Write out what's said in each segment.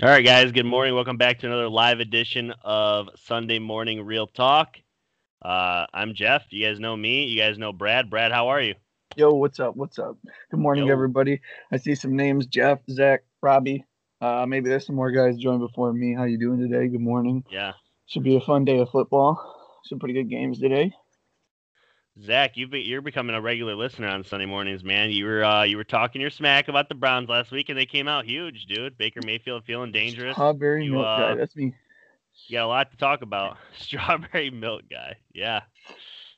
All right, guys. Good morning. Welcome back to another live edition of Sunday Morning Real Talk. Uh, I'm Jeff. You guys know me. You guys know Brad. Brad, how are you? Yo, what's up? What's up? Good morning, Yo. everybody. I see some names: Jeff, Zach, Robbie. Uh, maybe there's some more guys joined before me. How you doing today? Good morning. Yeah. Should be a fun day of football. Some pretty good games today. Zach, you've been, you're becoming a regular listener on Sunday mornings, man. You were uh, you were talking your smack about the Browns last week, and they came out huge, dude. Baker Mayfield feeling dangerous. Strawberry You, milk uh, guy. That's me. You got a lot to talk about. Strawberry milk guy. Yeah.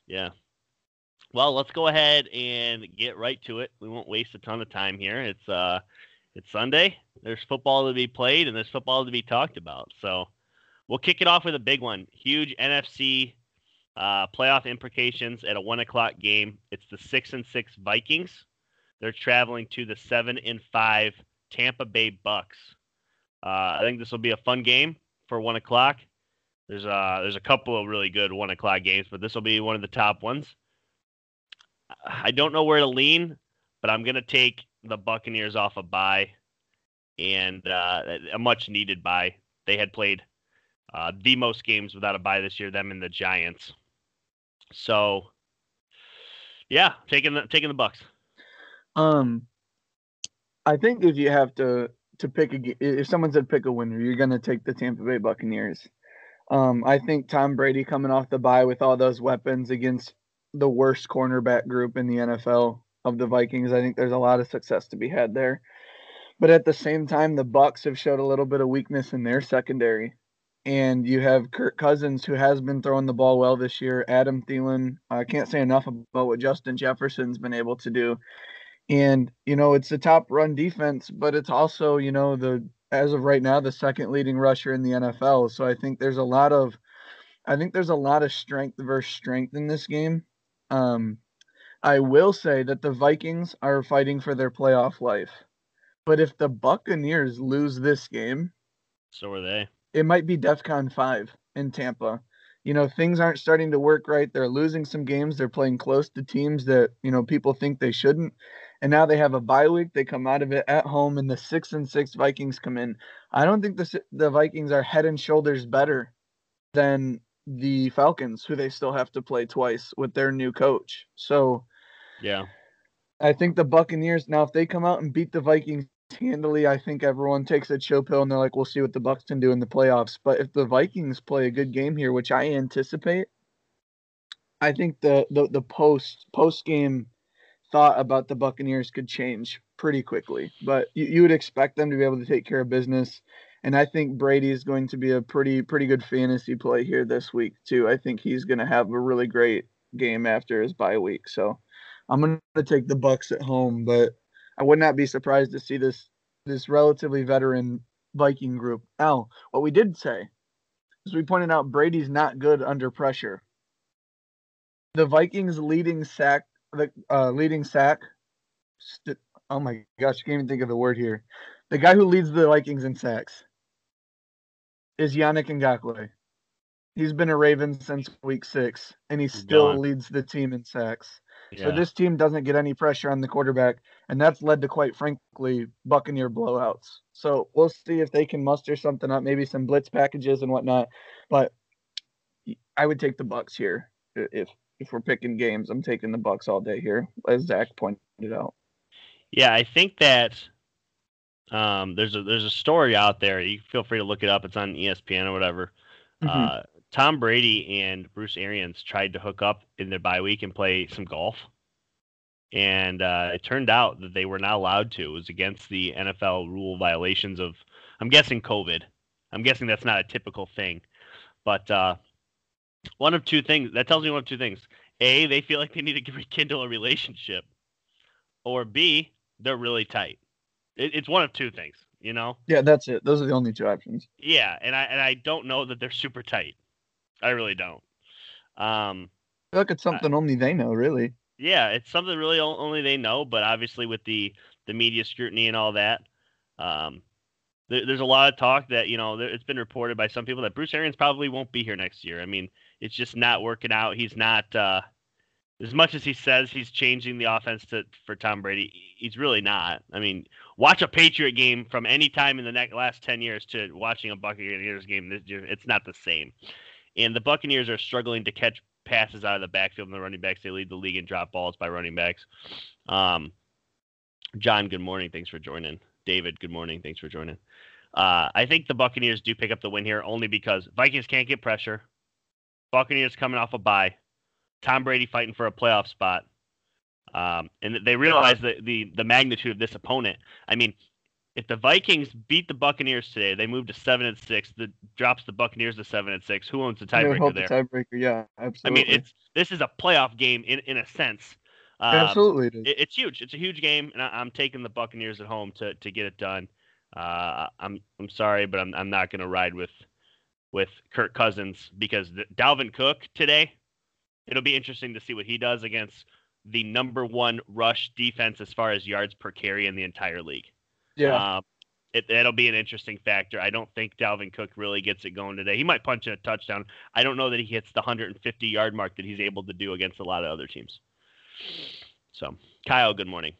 Yeah. Well, let's go ahead and get right to it. We won't waste a ton of time here. It's uh it's Sunday. There's football to be played and there's football to be talked about. So we'll kick it off with a big one. Huge NFC uh, playoff implications at a one o'clock game. It's the six and six Vikings. They're traveling to the seven and five Tampa Bay Bucks. Uh, I think this will be a fun game for one o'clock. There's uh there's a couple of really good one o'clock games, but this will be one of the top ones. I don't know where to lean, but I'm gonna take the Buccaneers off a bye, and uh, a much needed bye. They had played uh, the most games without a bye this year, them and the Giants. So, yeah, taking the taking the Bucks. Um, I think if you have to to pick a if someone said pick a winner, you're gonna take the Tampa Bay Buccaneers. Um, I think Tom Brady coming off the bye with all those weapons against the worst cornerback group in the NFL of the Vikings. I think there's a lot of success to be had there. But at the same time, the Bucks have showed a little bit of weakness in their secondary. And you have Kirk Cousins, who has been throwing the ball well this year. Adam Thielen. I can't say enough about what Justin Jefferson's been able to do. And, you know, it's the top run defense, but it's also, you know, the as of right now, the second leading rusher in the NFL. So I think there's a lot of I think there's a lot of strength versus strength in this game. Um, I will say that the Vikings are fighting for their playoff life. But if the Buccaneers lose this game, So are they. It might be DEFCON 5 in Tampa. You know, things aren't starting to work right. They're losing some games. They're playing close to teams that, you know, people think they shouldn't. And now they have a bye week. They come out of it at home, and the six and six Vikings come in. I don't think the the Vikings are head and shoulders better than the Falcons, who they still have to play twice with their new coach. So Yeah. I think the Buccaneers now, if they come out and beat the Vikings handily, I think everyone takes a chill pill and they're like, "We'll see what the Bucks can do in the playoffs." But if the Vikings play a good game here, which I anticipate, I think the the, the post post game thought about the Buccaneers could change pretty quickly. But you, you would expect them to be able to take care of business. And I think Brady is going to be a pretty pretty good fantasy play here this week too. I think he's going to have a really great game after his bye week. So I'm going to take the Bucks at home, but I would not be surprised to see this this relatively veteran Viking group. Now, what we did say is we pointed out Brady's not good under pressure. The Vikings leading sack, the uh, leading sack. St- oh my gosh, I can't even think of the word here. The guy who leads the Vikings in sacks is Yannick Ngakoue. He's been a Raven since week six, and he still Gone. leads the team in sacks. Yeah. So this team doesn't get any pressure on the quarterback, and that's led to quite frankly Buccaneer blowouts. So we'll see if they can muster something up, maybe some blitz packages and whatnot. But I would take the Bucks here if if we're picking games. I'm taking the Bucks all day here, as Zach pointed out. Yeah, I think that um, there's a there's a story out there. You feel free to look it up. It's on ESPN or whatever. Mhm. Uh, Tom Brady and Bruce Arians tried to hook up in their bye week and play some golf, and uh, it turned out that they were not allowed to. It was against the NFL rule violations of, I'm guessing COVID. I'm guessing that's not a typical thing, but uh, one of two things that tells me one of two things: a, they feel like they need to rekindle a relationship, or b, they're really tight. It, it's one of two things, you know. Yeah, that's it. Those are the only two options. Yeah, and I and I don't know that they're super tight. I really don't. Um, I feel like it's something only they know, really. yeah, it's something really only they know. But obviously, with the the media scrutiny and all that, um, there, there's a lot of talk that you know there, it's been reported by some people that Bruce Arians probably won't be here next year. I mean, it's just not working out. He's not. Uh, as much as he says he's changing the offense to for Tom Brady, he's really not. I mean, watch a Patriot game from any time in the next, last ten years to watching a Buccaneers game this year. It's not the same. And the Buccaneers are struggling to catch passes out of the backfield and the running backs. They lead the league in drop balls by running backs. Um, John, good morning. Thanks for joining. David, good morning. Thanks for joining. Uh, I think the Buccaneers do pick up the win here only because Vikings can't get pressure. Buccaneers coming off a bye. Tom Brady fighting for a playoff spot. Um, and they realize the, the the magnitude of this opponent. I mean, if the Vikings beat the Buccaneers today, they move to seven and six. That drops the Buccaneers to seven and six. Who owns the tiebreaker there? The tiebreaker, yeah, absolutely. I mean, it's this is a playoff game in in a sense. Um, absolutely, it it, it's huge. It's a huge game, and I, am taking the Buccaneers at home to to get it done. Uh, I'm I'm sorry, but I'm I'm not going to ride with with Kirk Cousins because the, Dalvin Cook today it'll be interesting to see what he does against the number one rush defense as far as yards per carry in the entire league. Yeah. Um, it, that'll be an interesting factor. I don't think Dalvin Cook really gets it going today. He might punch in a touchdown. I don't know that he hits the 150 yard mark that he's able to do against a lot of other teams. So, Kyle, good morning.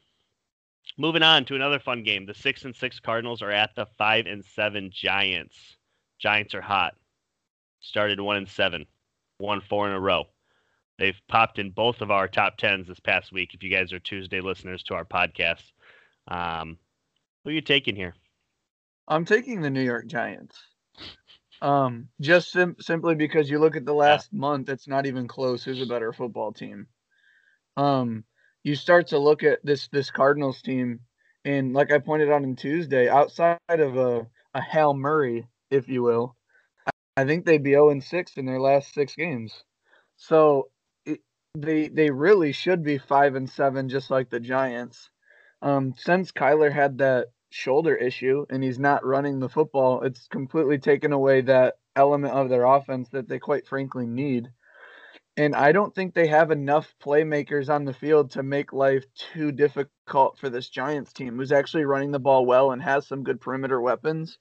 Moving on to another fun game. The six and six Cardinals are at the five and seven Giants. Giants are hot. Started one and seven, won four in a row. They've popped in both of our top tens this past week. If you guys are Tuesday listeners to our podcast, um, who are you taking here? I'm taking the New York Giants. Um, just sim- simply because you look at the last yeah. month, it's not even close. Who's a better football team? Um, you start to look at this this Cardinals team, and like I pointed out on Tuesday, outside of a a Hail Murray, if you will, I, I think they'd be 0 and 6 in their last six games. So they they really should be five and seven, just like the Giants. Um, since Kyler had that shoulder issue and he's not running the football, it's completely taken away that element of their offense that they quite frankly need. And I don't think they have enough playmakers on the field to make life too difficult for this Giants team, who's actually running the ball well and has some good perimeter weapons.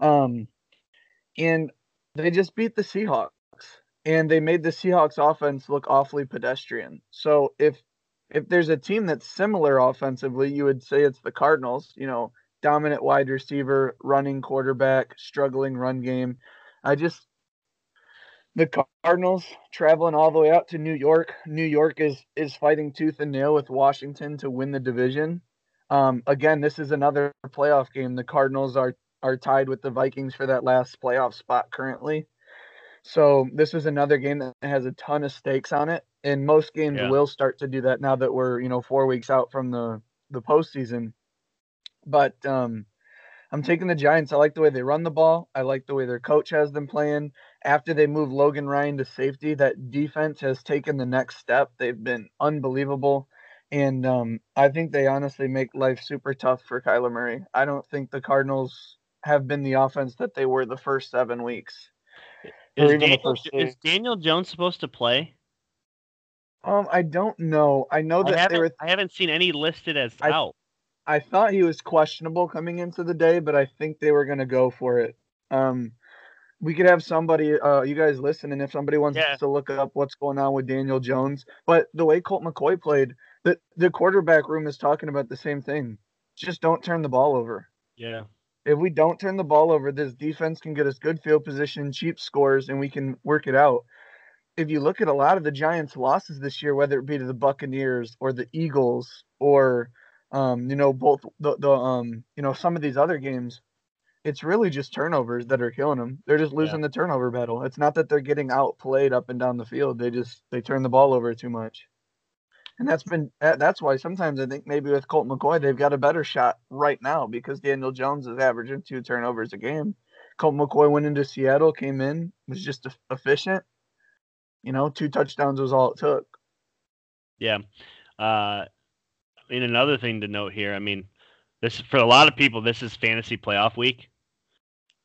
Um, and they just beat the Seahawks and they made the Seahawks offense look awfully pedestrian. So if if there's a team that's similar offensively, you would say it's the Cardinals, you know, dominant wide receiver, running quarterback, struggling run game. I just the Cardinals traveling all the way out to New York. New York is is fighting tooth and nail with Washington to win the division. Um, again, this is another playoff game. The Cardinals are are tied with the Vikings for that last playoff spot currently. So this is another game that has a ton of stakes on it, and most games yeah. will start to do that now that we're you know four weeks out from the the postseason. But um, I'm taking the Giants. I like the way they run the ball. I like the way their coach has them playing. After they move Logan Ryan to safety, that defense has taken the next step. They've been unbelievable. And um, I think they honestly make life super tough for Kyler Murray. I don't think the Cardinals have been the offense that they were the first seven weeks. Is Daniel, is Daniel Jones supposed to play? Um, I don't know. I know that I haven't, were, I haven't seen any listed as I, out. I thought he was questionable coming into the day, but I think they were going to go for it. Um, we could have somebody, uh, you guys listen, and if somebody wants yeah. to look up what's going on with Daniel Jones, but the way Colt McCoy played, the the quarterback room is talking about the same thing. Just don't turn the ball over. Yeah if we don't turn the ball over, this defense can get us good field position, cheap scores, and we can work it out. If you look at a lot of the Giants' losses this year, whether it be to the Buccaneers or the Eagles or um, you know, both the, the um, you know, some of these other games, it's really just turnovers that are killing them. They're just losing yeah. the turnover battle. It's not that they're getting outplayed up and down the field. They just they turn the ball over too much and that's been that's why sometimes I think maybe with Colt McCoy they've got a better shot right now because Daniel Jones is averaging two turnovers a game. Colt McCoy went into Seattle, came in, was just efficient. You know, two touchdowns was all it took. Yeah. Uh, I mean, another thing to note here. I mean, this for a lot of people, this is fantasy playoff week.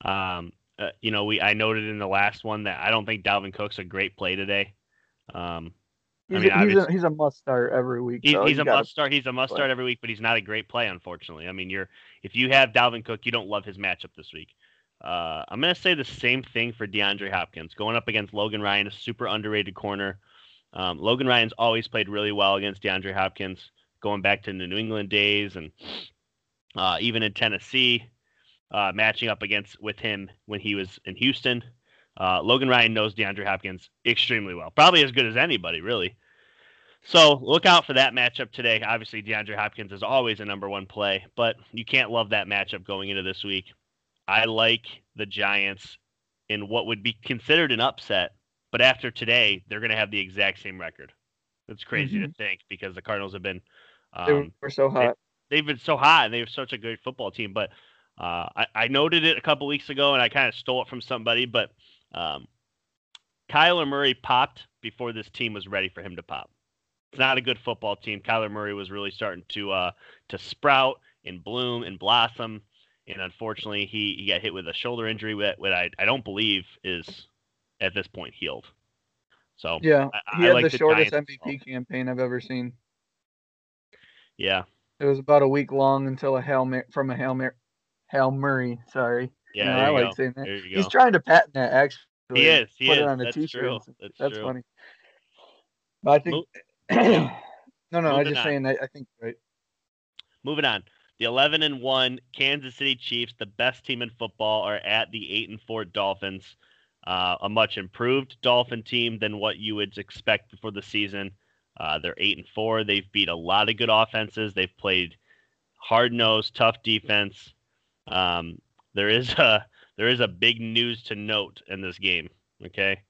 Um, uh, you know, we I noted in the last one that I don't think Dalvin Cook's a great play today. Um, He's, I mean, a, he's, a, he's a must start every week. He's, he's a must start. He's a must play. start every week, but he's not a great play, unfortunately. I mean, you're if you have Dalvin Cook, you don't love his matchup this week. Uh, I'm going to say the same thing for DeAndre Hopkins going up against Logan Ryan, a super underrated corner. Um, Logan Ryan's always played really well against DeAndre Hopkins, going back to the New England days and uh, even in Tennessee, uh, matching up against with him when he was in Houston. Uh, Logan Ryan knows DeAndre Hopkins extremely well, probably as good as anybody, really. So look out for that matchup today. Obviously, DeAndre Hopkins is always a number one play, but you can't love that matchup going into this week. I like the Giants in what would be considered an upset, but after today, they're going to have the exact same record. It's crazy mm-hmm. to think because the Cardinals have been um, they were so hot. They, have been so hot, and they have such a good football team. But uh, I, I, noted it a couple weeks ago, and I kind of stole it from somebody. But um, Kyler Murray popped before this team was ready for him to pop. It's not a good football team. Kyler Murray was really starting to uh, to sprout and bloom and blossom, and unfortunately, he, he got hit with a shoulder injury that, that I, I don't believe is at this point healed. So yeah, I, he I had like the, the shortest Giants MVP campaign I've ever seen. Yeah, it was about a week long until a hail Mar- from a hail Mar- hail Murray. Sorry. Yeah, I like go. saying that. He's trying to patent that actually. He is. He put is. it on a That's t-shirt. True. That's, That's true. funny. But I think. no, no. I'm just on. saying. I, I think right. Moving on. The 11 and 1 Kansas City Chiefs, the best team in football, are at the 8 and 4 Dolphins. Uh, a much improved Dolphin team than what you would expect before the season. Uh, they're eight and four. They've beat a lot of good offenses. They've played hard nosed, tough defense. Um, there is a there is a big news to note in this game. Okay,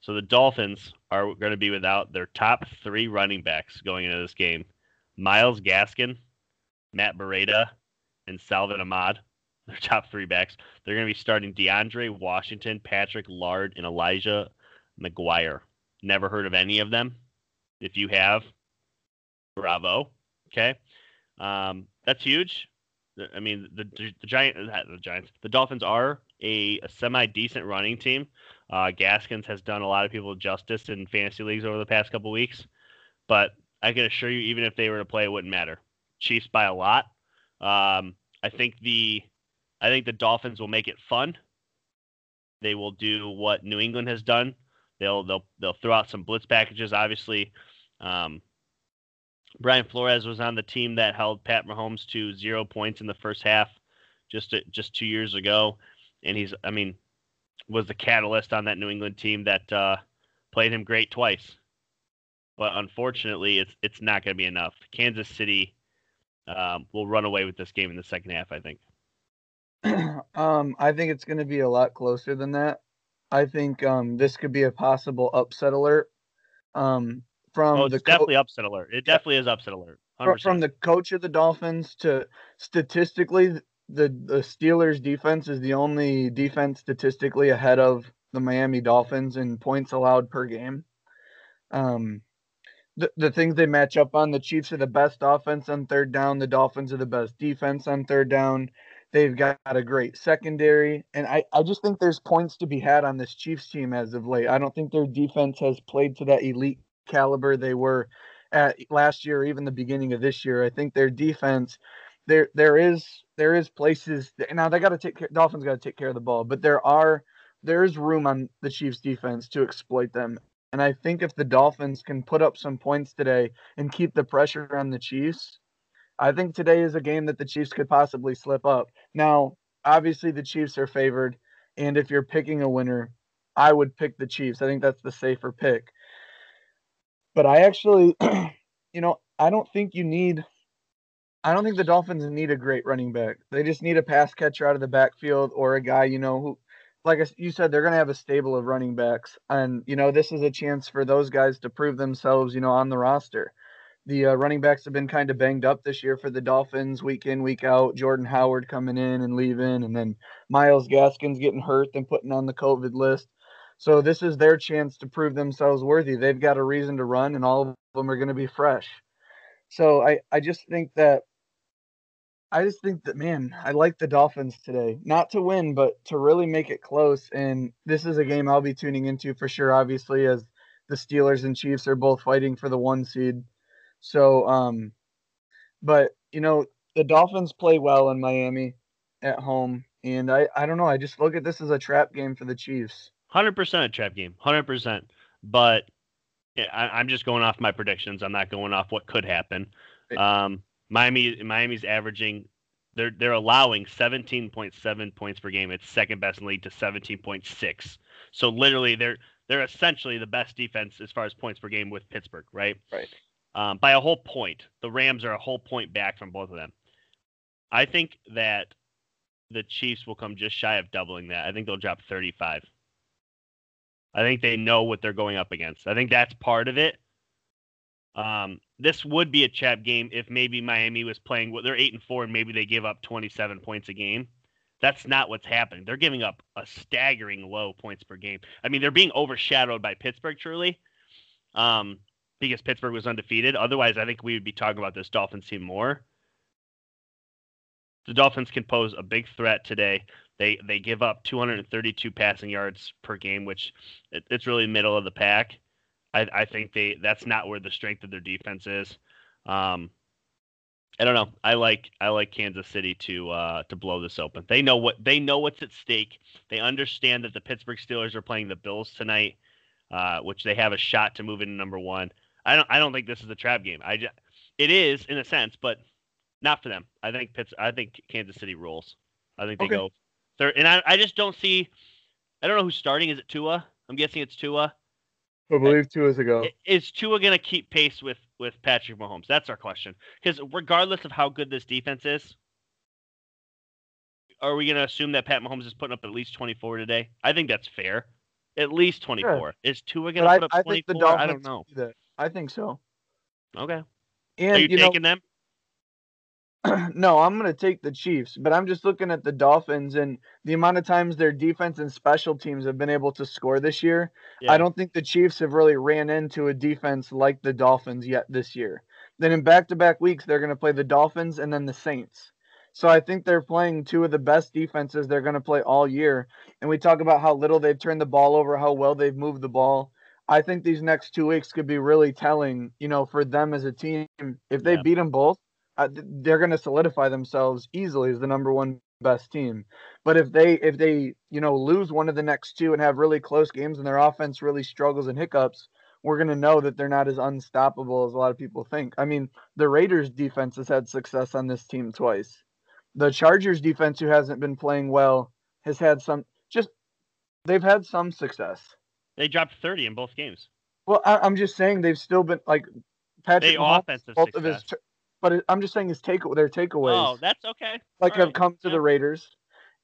so the Dolphins are going to be without their top three running backs going into this game: Myles Gaskin, Matt Breida, and Salvon Ahmed their top three backs. They're going to be starting DeAndre Washington, Patrick Laird, and Elijah McGuire. Never heard of any of them. If you have, bravo. Okay, um, that's huge. I mean, the the, the giant the Giants, the Dolphins are a, a semi decent running team. Uh, Gaskins has done a lot of people justice in fantasy leagues over the past couple weeks, but I can assure you, even if they were to play, it wouldn't matter. Chiefs by a lot. Um, I think the I think the Dolphins will make it fun. They will do what New England has done. They'll they'll they'll throw out some blitz packages. Obviously, um, Brian Flores was on the team that held Pat Mahomes to zero points in the first half, just just two years ago, and he's I mean was the catalyst on that New England team that uh, played him great twice. But unfortunately, it's it's not going to be enough. Kansas City um, will run away with this game in the second half. I think. um, I think it's going to be a lot closer than that. I think um, this could be a possible upset alert. Um, from oh, the definitely upset alert. It definitely is upset alert. 100%. From the coach of the Dolphins to statistically, the the Steelers defense is the only defense statistically ahead of the Miami Dolphins in points allowed per game. Um, the, the things they match up on, the Chiefs are the best offense on third down. The Dolphins are the best defense on third down. They've got a great secondary. And I, I just think there's points to be had on this Chiefs team as of late. I don't think their defense has played to that elite caliber they were at last year or even the beginning of this year. I think their defense there there is there is places now they got to take care, Dolphins got to take care of the ball, but there are there is room on the Chiefs defense to exploit them. And I think if the Dolphins can put up some points today and keep the pressure on the Chiefs, I think today is a game that the Chiefs could possibly slip up. Now, obviously, the Chiefs are favored, and if you're picking a winner, I would pick the Chiefs. I think that's the safer pick. But I actually, you know, I don't think you need. I don't think the Dolphins need a great running back. They just need a pass catcher out of the backfield or a guy, you know, who, like you said, they're going to have a stable of running backs. And, you know, this is a chance for those guys to prove themselves, you know, on the roster the uh, running backs have been kind of banged up this year for the Dolphins, week in, week out. Jordan Howard coming in and leaving, and then Myles Gaskins getting hurt and putting on the COVID list. So this is their chance to prove themselves worthy. They've got a reason to run, and all of them are going to be fresh. So I, I just think that I just think that man, I like the Dolphins today. Not to win, but to really make it close. And this is a game I'll be tuning into for sure, obviously, as the Steelers and Chiefs are both fighting for the one seed. So, um, but you know, the Dolphins play well in Miami at home, and I, I don't know. I just look at this as a trap game for the Chiefs. Hundred percent a trap game. Hundred percent. But I, am just going off my predictions. I'm not going off what could happen. Um, Miami, Miami's averaging, they're they're allowing 17.7 points per game. It's second best in league to 17.6. So literally, they're they're essentially the best defense as far as points per game with Pittsburgh, right? Right. Um, by a whole point. The Rams are a whole point back from both of them. I think that the Chiefs will come just shy of doubling that. I think they'll drop 35. I think they know what they're going up against. I think that's part of it. Um, this would be a chap game if maybe Miami was playing. Well, they're eight and four, and maybe they give up 27 points a game. That's not what's happening. They're giving up a staggering low points per game. I mean, they're being overshadowed by Pittsburgh, truly, um, because Pittsburgh was undefeated. Otherwise, I think we would be talking about this Dolphins team more. The Dolphins can pose a big threat today. They they give up 232 passing yards per game, which it, it's really middle of the pack. I, I think they that's not where the strength of their defense is. Um, I don't know. I like I like Kansas City to uh, to blow this open. They know what they know what's at stake. They understand that the Pittsburgh Steelers are playing the Bills tonight, uh, which they have a shot to move into number one. I don't I don't think this is a trap game. I just, it is in a sense, but not for them. I think Pitts. I think Kansas City rolls. I think they okay. go third, and I, I just don't see. I don't know who's starting. Is it Tua? I'm guessing it's Tua. I believe Tua is ago. Is Tua going to keep pace with with Patrick Mahomes? That's our question. Because regardless of how good this defense is, are we going to assume that Pat Mahomes is putting up at least 24 today? I think that's fair. At least 24. Is Tua going to put up I, 24? I don't know. I think so. Okay. And are you, you taking know, them? no, I'm going to take the Chiefs, but I'm just looking at the Dolphins and the amount of times their defense and special teams have been able to score this year. Yeah. I don't think the Chiefs have really ran into a defense like the Dolphins yet this year. Then in back-to-back weeks they're going to play the Dolphins and then the Saints. So I think they're playing two of the best defenses they're going to play all year. And we talk about how little they've turned the ball over, how well they've moved the ball. I think these next two weeks could be really telling, you know, for them as a team. If they yeah. beat them both, uh, they're going to solidify themselves easily as the number one best team. But if they if they you know lose one of the next two and have really close games and their offense really struggles and hiccups, we're going to know that they're not as unstoppable as a lot of people think. I mean, the Raiders defense has had success on this team twice. The Chargers defense who hasn't been playing well has had some just they've had some success. They dropped 30 in both games. Well, I, am just saying they've still been like Patrick they Mahomes, offensive both success. of his but it, I'm just saying his take their takeaways. Oh, that's okay. Like have right. come to yeah. the Raiders,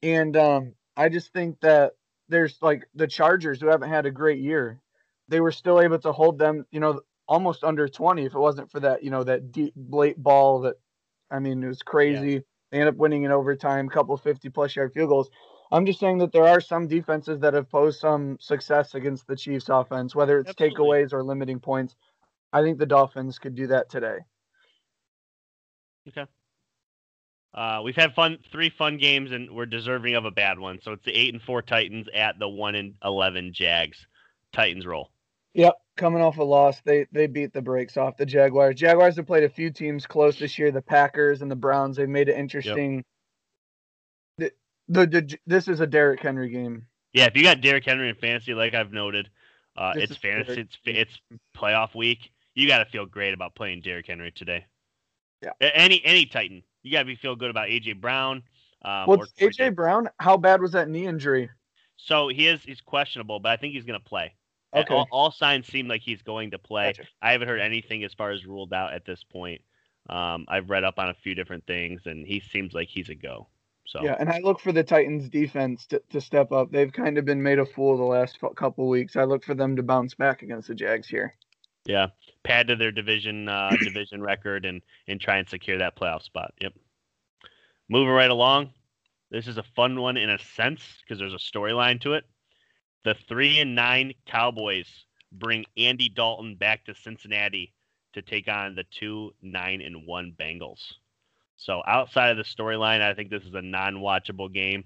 and um, I just think that there's like the Chargers who haven't had a great year. They were still able to hold them, you know, almost under 20 if it wasn't for that, you know, that deep late ball that, I mean, it was crazy. Yeah. They end up winning in overtime, couple 50 plus yard field goals. I'm just saying that there are some defenses that have posed some success against the Chiefs offense, whether it's Absolutely. takeaways or limiting points. I think the Dolphins could do that today. Okay. Uh, we've had fun three fun games and we're deserving of a bad one. So it's the eight and four Titans at the one and eleven Jags. Titans roll. Yep, coming off a loss, they they beat the brakes off the Jaguars. Jaguars have played a few teams close this year, the Packers and the Browns. They've made it interesting. Yep. The, the, the this is a Derrick Henry game. Yeah, if you got Derrick Henry in fantasy, like I've noted, uh, it's fantasy. It's it's playoff week. You got to feel great about playing Derrick Henry today. Yeah. Any any Titan, you gotta be feel good about AJ Brown. Um, well, AJ Brown, how bad was that knee injury? So he is he's questionable, but I think he's gonna play. Okay. All, all signs seem like he's going to play. Gotcha. I haven't heard anything as far as ruled out at this point. Um, I've read up on a few different things, and he seems like he's a go. So yeah, and I look for the Titans defense to, to step up. They've kind of been made a fool the last couple weeks. I look for them to bounce back against the Jags here. Yeah, pad to their division uh, division record and and try and secure that playoff spot. Yep. Moving right along, this is a fun one in a sense because there's a storyline to it. The three and nine Cowboys bring Andy Dalton back to Cincinnati to take on the two nine and one Bengals. So outside of the storyline, I think this is a non-watchable game.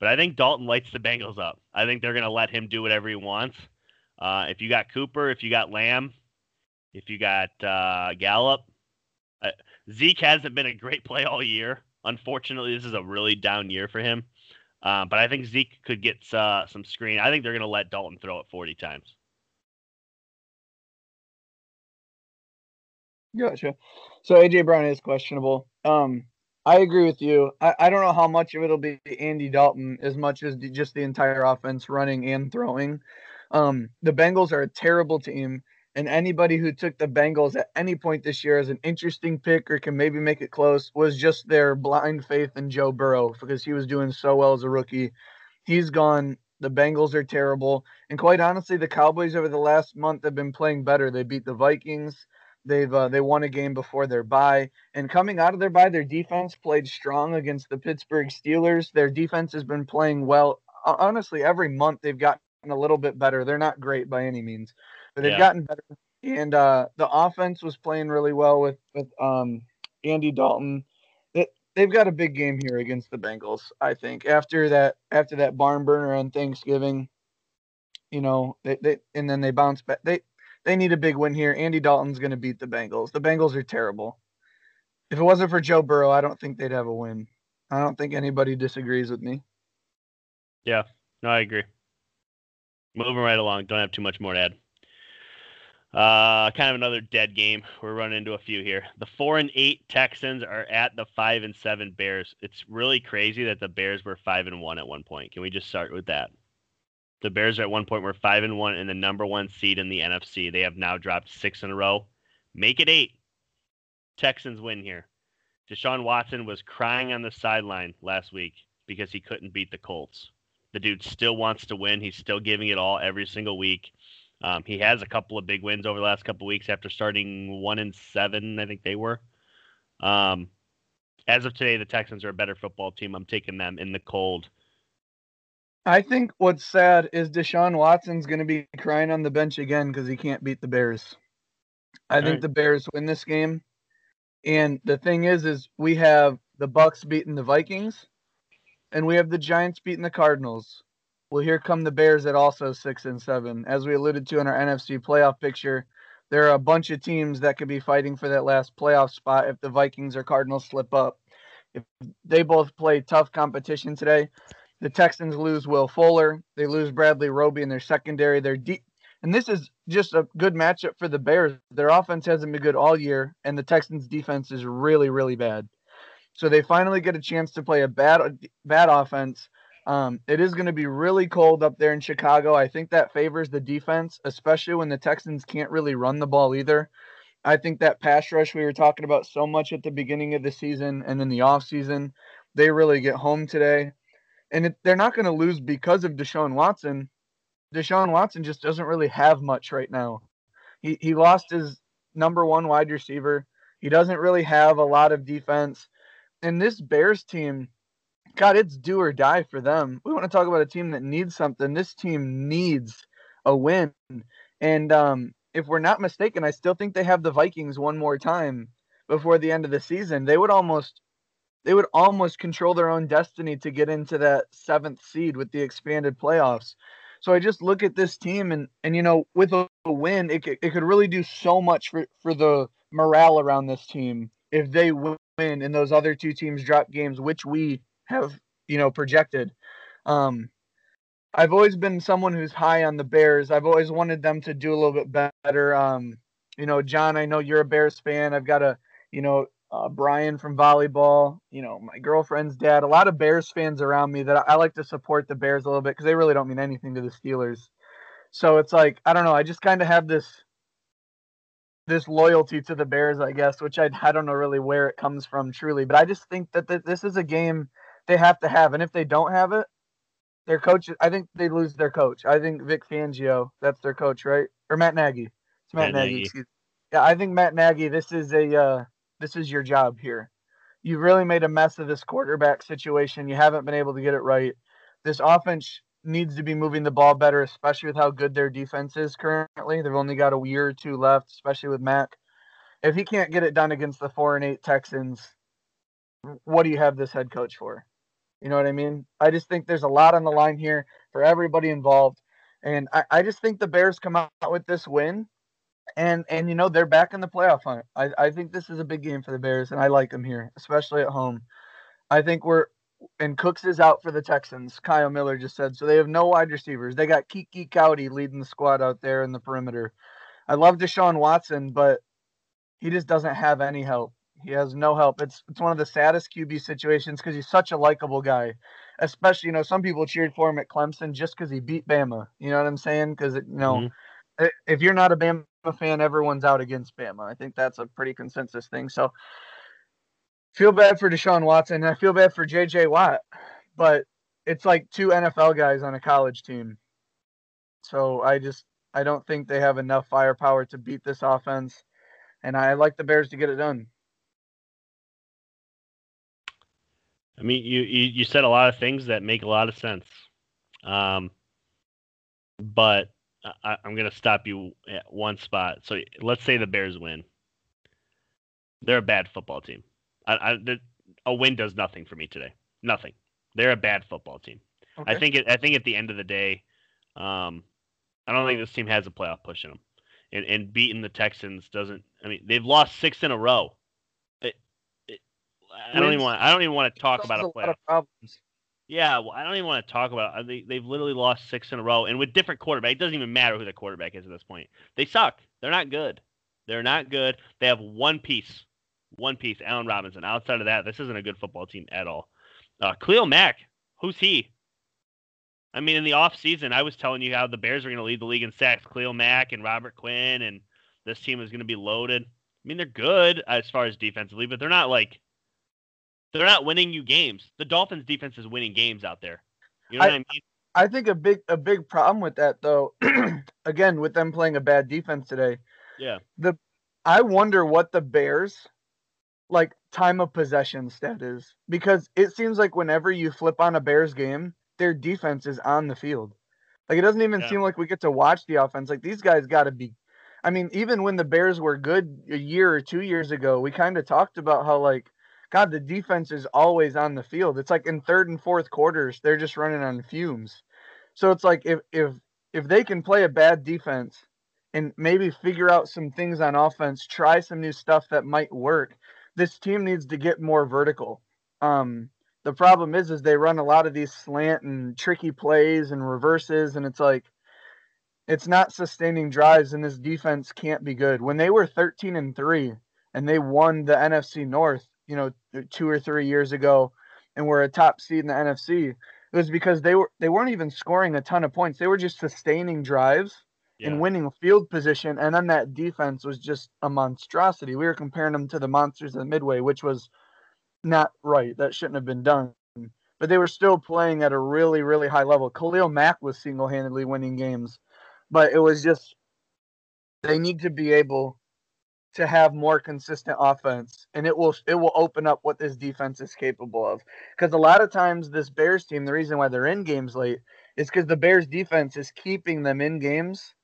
But I think Dalton lights the Bengals up. I think they're going to let him do whatever he wants. Uh, if you got Cooper, if you got Lamb, if you got uh, Gallup, uh, Zeke hasn't been a great play all year. Unfortunately, this is a really down year for him. Uh, but I think Zeke could get uh, some screen. I think they're going to let Dalton throw it 40 times. Gotcha. So AJ Brown is questionable. Um, I agree with you. I, I don't know how much of it'll be Andy Dalton as much as just the entire offense running and throwing. Um, the Bengals are a terrible team, and anybody who took the Bengals at any point this year as an interesting pick or can maybe make it close was just their blind faith in Joe Burrow because he was doing so well as a rookie. He's gone. The Bengals are terrible. And quite honestly, the Cowboys over the last month have been playing better. They beat the Vikings. They've uh, they won a game before their bye, and coming out of their bye, their defense played strong against the Pittsburgh Steelers. Their defense has been playing well. Honestly, every month they've gotten a little bit better. They're not great by any means, they've yeah. gotten better. And uh, the offense was playing really well with with um, Andy Dalton. It, they've got a big game here against the Bengals. I think after that after that barn burner on Thanksgiving, you know, they, they and then they bounce back. They they need a big win here. Andy Dalton's going to beat the Bengals. The Bengals are terrible. If it wasn't for Joe Burrow, I don't think they'd have a win. I don't think anybody disagrees with me. Yeah, no, I agree. Moving right along. Don't have too much more to add. Uh, kind of another dead game. We're running into a few here. The four and eight Texans are at the five and seven Bears. It's really crazy that the Bears were five and one at one point. Can we just start with that? The Bears at one point were five and one and the number one seed in the NFC. They have now dropped six in a row. Make it eight. Texans win here. Deshaun Watson was crying on the sideline last week because he couldn't beat the Colts. The dude still wants to win. He's still giving it all every single week. Um, he has a couple of big wins over the last couple of weeks after starting one and seven, I think they were. Um, as of today, the Texans are a better football team. I'm taking them in the cold I think what's sad is Deshaun Watson's going to be crying on the bench again because he can't beat the Bears. I All think right. the Bears win this game. And the thing is, is we have the Bucks beating the Vikings, and we have the Giants beating the Cardinals. Well, here come the Bears at also six and seven. As we alluded to in our NFC playoff picture, there are a bunch of teams that could be fighting for that last playoff spot if the Vikings or Cardinals slip up. If they both play tough competition today, the Texans lose Will Fuller. They lose Bradley Roby in their secondary. They're deep. And this is just a good matchup for the Bears. Their offense hasn't been good all year, and the Texans' defense is really, really bad. So they finally get a chance to play a bad, bad offense. Um, it is going to be really cold up there in Chicago. I think that favors the defense, especially when the Texans can't really run the ball either. I think that pass rush we were talking about so much at the beginning of the season and in the offseason, they really get home today and it, they're not going to lose because of Deshaun Watson. Deshaun Watson just doesn't really have much right now. He he lost his number one wide receiver. He doesn't really have a lot of defense. And this Bears team, God, it's do or die for them. We want to talk about a team that needs something. This team needs a win. And um, if we're not mistaken, I still think they have the Vikings one more time before the end of the season. They would almost they would almost control their own destiny to get into that seventh seed with the expanded playoffs. So I just look at this team and and you know with a, win it it could really do so much for for the morale around this team if they win and those other two teams drop games which we have you know projected. Um, I've always been someone who's high on the Bears. I've always wanted them to do a little bit better. Um, you know, John, I know you're a Bears fan. I've got a you know uh, Brian from volleyball, you know, my girlfriend's dad, a lot of Bears fans around me that I, I like to support the Bears a little bit because they really don't mean anything to the Steelers. So it's like I don't know. I just kind of have this this loyalty to the Bears, I guess, which I I don't know really where it comes from truly, but I just think that th- this is a game they have to have, and if they don't have it, their coach, I think they lose their coach. I think Vic Fangio, that's their coach, right? Or Matt Nagy. It's Matt, Matt Nagy. Nagy. Yeah, I think Matt Nagy. This is a uh, this is your job here. You've really made a mess of this quarterback situation. You haven't been able to get it right. This offense needs to be moving the ball better, especially with how good their defense is currently. They've only got a year or two left, especially with Mac. If he can't get it done against the four and eight Texans, what do you have this head coach for? You know what I mean? I just think there's a lot on the line here for everybody involved. And I, I just think the Bears come out with this win and and you know they're back in the playoff hunt. I I think this is a big game for the Bears, and I like them here, especially at home. I think we're and Cooks is out for the Texans. Kyle Miller just said so. They have no wide receivers. They got Keke Coutee leading the squad out there in the perimeter. I love Deshaun Watson, but he just doesn't have any help. He has no help. It's it's one of the saddest QB situations because he's such a likable guy. Especially, you know, some people cheered for him at Clemson just because he beat Bama. You know what I'm saying? Because you know, mm-hmm. if you're not a Bama fan, everyone's out against Bama. I think that's a pretty consensus thing. So feel bad for Deshaun Watson. I feel bad for JJ Watt, but it's like two NFL guys on a college team. So I just I don't think they have enough firepower to beat this offense, and I like the Bears to get it done. I mean, you, you, you said a lot of things that make a lot of sense. Um, but I, am going to stop you at one spot. So let's say the Bears win. They're a bad football team. A win does nothing for me today. Nothing. They're a bad football team. Okay. I think. It, I think at the end of the day, um, I don't think this team has a playoff push in them. And, and beating the Texans doesn't. I mean, they've lost six in a row. I don't even want. I don't even want to talk about a playoff. problems. Yeah, well, I don't even want to talk about. It. They they've literally lost six in a row, and with different quarterback. It doesn't even matter who the quarterback is at this point. They suck. They're not good. They're not good. They have one piece, one piece. Allen Robinson. Outside of that, this isn't a good football team at all. Uh, Khalil Mack. Who's he? I mean, in the off season, I was telling you how the Bears are going to lead the league in sacks. Khalil Mack and Robert Quinn, and this team is going to be loaded. I mean, they're good as far as defensively, but they're not like they're not winning you games. The Dolphins defense is winning games out there. You know I, what I mean? I think a big a big problem with that though, again, with them playing a bad defense today. Yeah. The I wonder what the Bears like time of possession stat is because it seems like whenever you flip on a Bears game, their defense is on the field. Like it doesn't even yeah. seem like we get to watch the offense. Like these guys got to be I mean, even when the Bears were good a year or 2 years ago, we kind of talked about how like God, the defense is always on the field. It's like in third and fourth quarters, they're just running on fumes. So it's like if if if they can play a bad defense and maybe figure out some things on offense, try some new stuff that might work, this team needs to get more vertical. Um, the problem is is they run a lot of these slant and tricky plays and reverses, and it's like it's not sustaining drives, and this defense can't be good. When they were 13 and three and they won the NFC North, you know, two or three years ago, and were a top seed in the NFC, it was because they were they weren't even scoring a ton of points. They were just sustaining drives yeah. and winning field position, and then that defense was just a monstrosity. We were comparing them to the monsters of the Midway, which was not right. That shouldn't have been done. But they were still playing at a really, really high level. Khalil Mack was single handedly winning games. But it was just they need to be able to have more consistent offense and it will it will open up what this defense is capable of. Because a lot of times this bears team the reason why they're in games late is because the bears defense is keeping them in games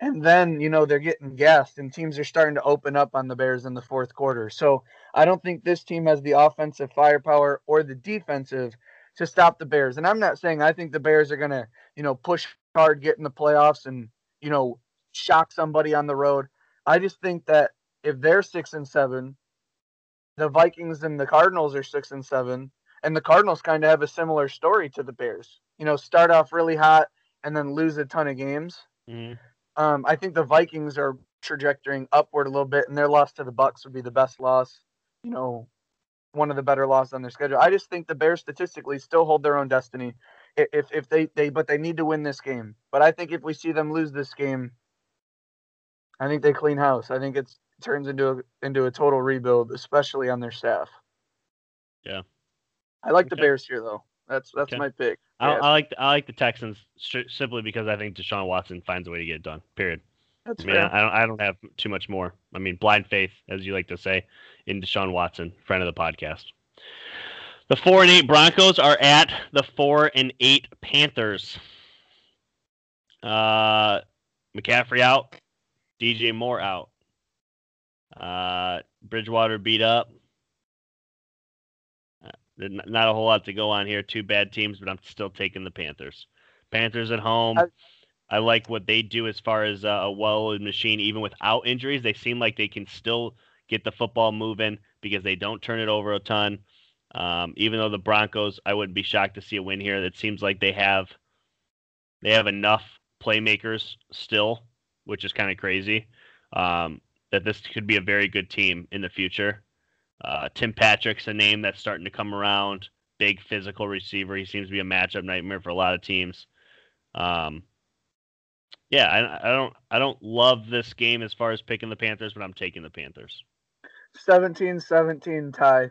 and then you know they're getting gassed and teams are starting to open up on the bears in the fourth quarter. So i don't think this team has the offensive firepower or the defensive to stop the bears. And i'm not saying i think the bears are going to you know push hard get in the playoffs and you know shock somebody on the road. I just think that if they're six and seven, the Vikings and the Cardinals are six and seven, and the Cardinals kind of have a similar story to the Bears. You know, start off really hot and then lose a ton of games. Mm-hmm. Um, I think the Vikings are trajectorying upward a little bit, and their loss to the Bucks would be the best loss. You know, one of the better losses on their schedule. I just think the Bears statistically still hold their own destiny. If if they they but they need to win this game. But I think if we see them lose this game, I think they clean house. I think it's turns into a, into a total rebuild, especially on their staff. Yeah, I like okay. the Bears here though. That's that's okay. my pick. I, I, like I like the Texans simply because I think Deshaun Watson finds a way to get it done. Period. That's I mean, I, I, don't I don't have too much more. I mean, blind faith, as you like to say, in Deshaun Watson, friend of the podcast. The four and eight Broncos are at the four and eight Panthers. Uh, McCaffrey out, DJ Moore out. Uh, Bridgewater beat up. Uh, not a whole lot to go on here. Two bad teams, but I'm still taking the Panthers. Panthers at home. I, I like what they do as far as uh, a well-oiled machine, even without injuries. They seem like they can still get the football moving because they don't turn it over a ton. Um, even though the Broncos, I wouldn't be shocked to see a win here. It seems like they have they have enough playmakers still, which is kind of crazy. Um, that this could be a very good team in the future. Uh, Tim Patrick's a name that's starting to come around. Big physical receiver. He seems to be a matchup nightmare for a lot of teams. Um, yeah, I, I don't I don't love this game as far as picking the Panthers, but I'm taking the Panthers. 17-17 tie.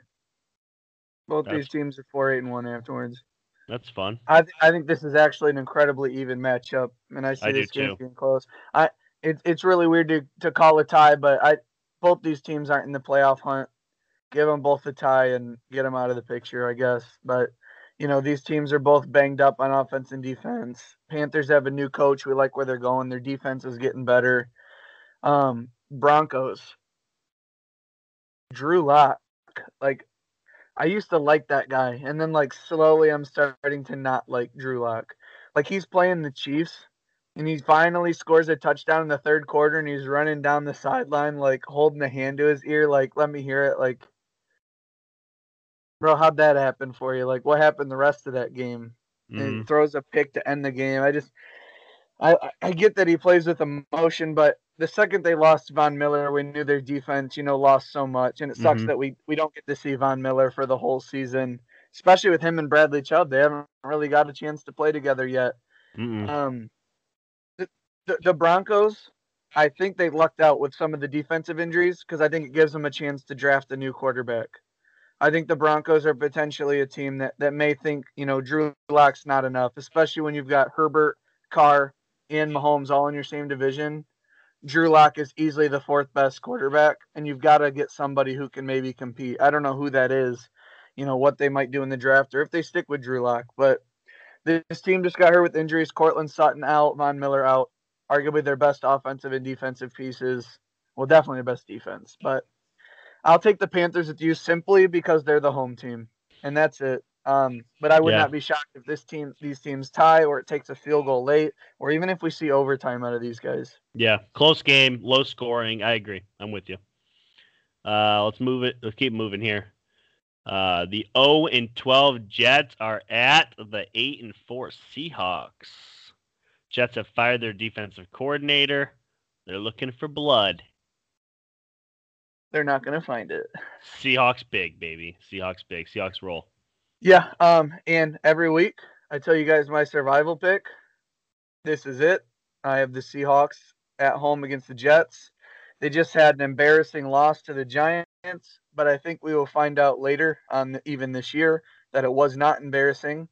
Both that's, these teams are four eight and one afterwards. That's fun. I th- I think this is actually an incredibly even matchup, and I see I this game being close. I it, it's really weird to, to call a tie, but I both these teams aren't in the playoff hunt. Give them both a tie and get them out of the picture, I guess. But you know these teams are both banged up on offense and defense. Panthers have a new coach. We like where they're going. Their defense is getting better. Um, Broncos. Drew Lock, like I used to like that guy, and then like slowly I'm starting to not like Drew Lock. Like he's playing the Chiefs, and he finally scores a touchdown in the third quarter, and he's running down the sideline like holding a hand to his ear, like let me hear it. Like, bro, how'd that happen for you? Like, what happened the rest of that game? Mm-hmm. And throws a pick to end the game. I just, I I get that he plays with emotion, but the second they lost Von Miller, we knew their defense, you know, lost so much, and it sucks mm-hmm. that we we don't get to see Von Miller for the whole season, especially with him and Bradley Chubb. They haven't really got a chance to play together yet. Mm-hmm. Um, the, the, Broncos, I think they lucked out with some of the defensive injuries because I think it gives them a chance to draft a new quarterback. I think the Broncos are potentially a team that, that may think, you know, Drew Lock's not enough, especially when you've got Herbert, Carr, and Mahomes all in your same division. Drew Lock is easily the fourth best quarterback, and you've got to get somebody who can maybe compete. I don't know who that is, you know, what they might do in the draft or if they stick with Drew Lock. But this team just got hurt with injuries. Courtland Sutton out, Von Miller out. Arguably their best offensive and defensive pieces. Well, definitely their best defense. But I'll take the Panthers with you simply because they're the home team. And that's it. Um, but I would yeah. not be shocked if this team, these teams tie, or it takes a field goal late, or even if we see overtime out of these guys. Yeah, close game, low scoring. I agree. I'm with you. Uh, let's move it. Let's keep moving here. Uh, the 0 and 12 Jets are at the 8 and 4 Seahawks. Jets have fired their defensive coordinator. They're looking for blood. They're not going to find it. Seahawks big, baby. Seahawks big. Seahawks roll. Yeah, um, and every week I tell you guys my survival pick. This is it. I have the Seahawks at home against the Jets. They just had an embarrassing loss to the Giants, but I think we will find out later on even this year that it was not embarrassing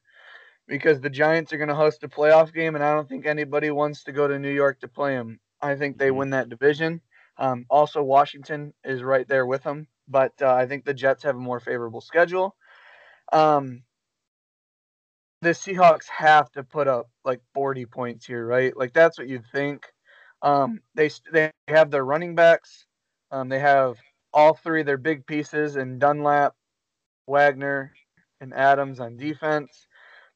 because the Giants are going to host a playoff game, and I don't think anybody wants to go to New York to play them. I think they mm-hmm. win that division. Um, also, Washington is right there with them, but uh, I think the Jets have a more favorable schedule. Um, the Seahawks have to put up like 40 points here, right? Like that's what you'd think. Um, they they have their running backs. Um, they have all three of their big pieces in Dunlap, Wagner, and Adams on defense.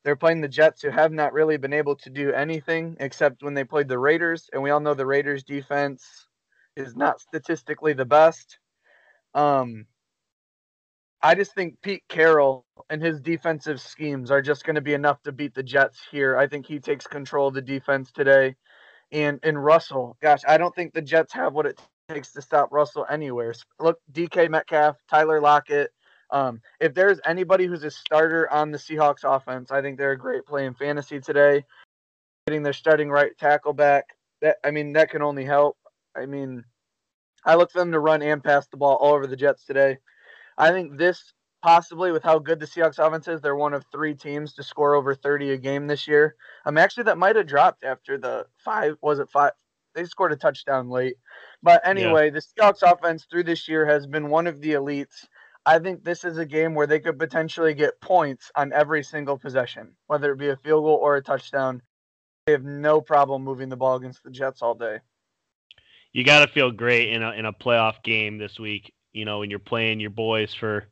They're playing the Jets, who have not really been able to do anything except when they played the Raiders, and we all know the Raiders' defense is not statistically the best. Um, I just think Pete Carroll and his defensive schemes are just going to be enough to beat the Jets here. I think he takes control of the defense today. And and Russell, gosh, I don't think the Jets have what it takes to stop Russell anywhere. Look, DK Metcalf, Tyler Lockett. Um, if there's anybody who's a starter on the Seahawks offense, I think they're a great play in fantasy today. Getting their starting right tackle back, that I mean, that can only help. I mean, I look for them to run and pass the ball all over the Jets today. I think this possibly with how good the Seahawks offense is, they're one of three teams to score over 30 a game this year. Um, actually, that might have dropped after the five. Was it five? They scored a touchdown late. But anyway, yeah. the Seahawks offense through this year has been one of the elites. I think this is a game where they could potentially get points on every single possession, whether it be a field goal or a touchdown. They have no problem moving the ball against the Jets all day. You got to feel great in a in a playoff game this week you know, when you're playing your boys for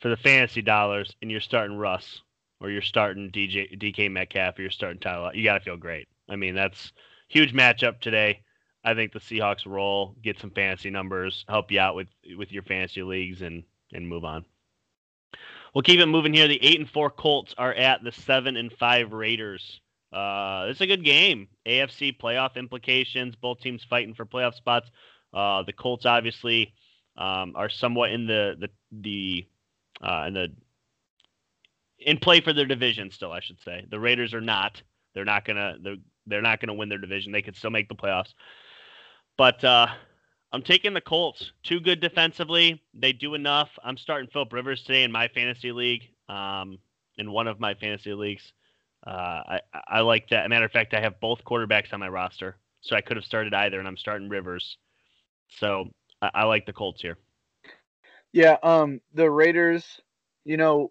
for the fantasy dollars and you're starting Russ or you're starting DJ DK Metcalf or you're starting Tyler, you got to feel great. I mean, that's huge matchup today. I think the Seahawks roll, get some fantasy numbers, help you out with with your fantasy leagues, and and move on. We'll keep it moving here. The eight and four Colts are at the seven and five Raiders. Uh, it's a good game. AFC playoff implications. Both teams fighting for playoff spots. Uh, the Colts obviously um, are somewhat in the the the uh, in the in play for their division still, I should say. The Raiders are not. They're not gonna they're they're not gonna win their division. They could still make the playoffs. But uh, I'm taking the Colts. Too good defensively. They do enough. I'm starting Philip Rivers today in my fantasy league. Um, in one of my fantasy leagues. Uh, I I like that. matter of fact, I have both quarterbacks on my roster, so I could have started either, and I'm starting Rivers. So I, I like the Colts here. Yeah, um, the Raiders, you know,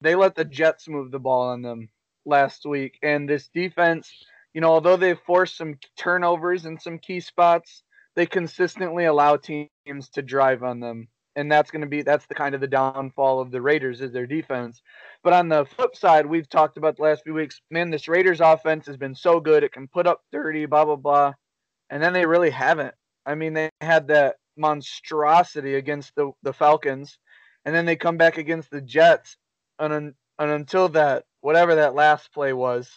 they let the Jets move the ball on them last week, and this defense, you know, although they forced some turnovers in some key spots, they consistently allow teams to drive on them and that's going to be that's the kind of the downfall of the Raiders is their defense. But on the flip side, we've talked about the last few weeks. Man, this Raiders offense has been so good; it can put up thirty, blah blah blah, and then they really haven't. I mean, they had that monstrosity against the the Falcons, and then they come back against the Jets, and and until that whatever that last play was,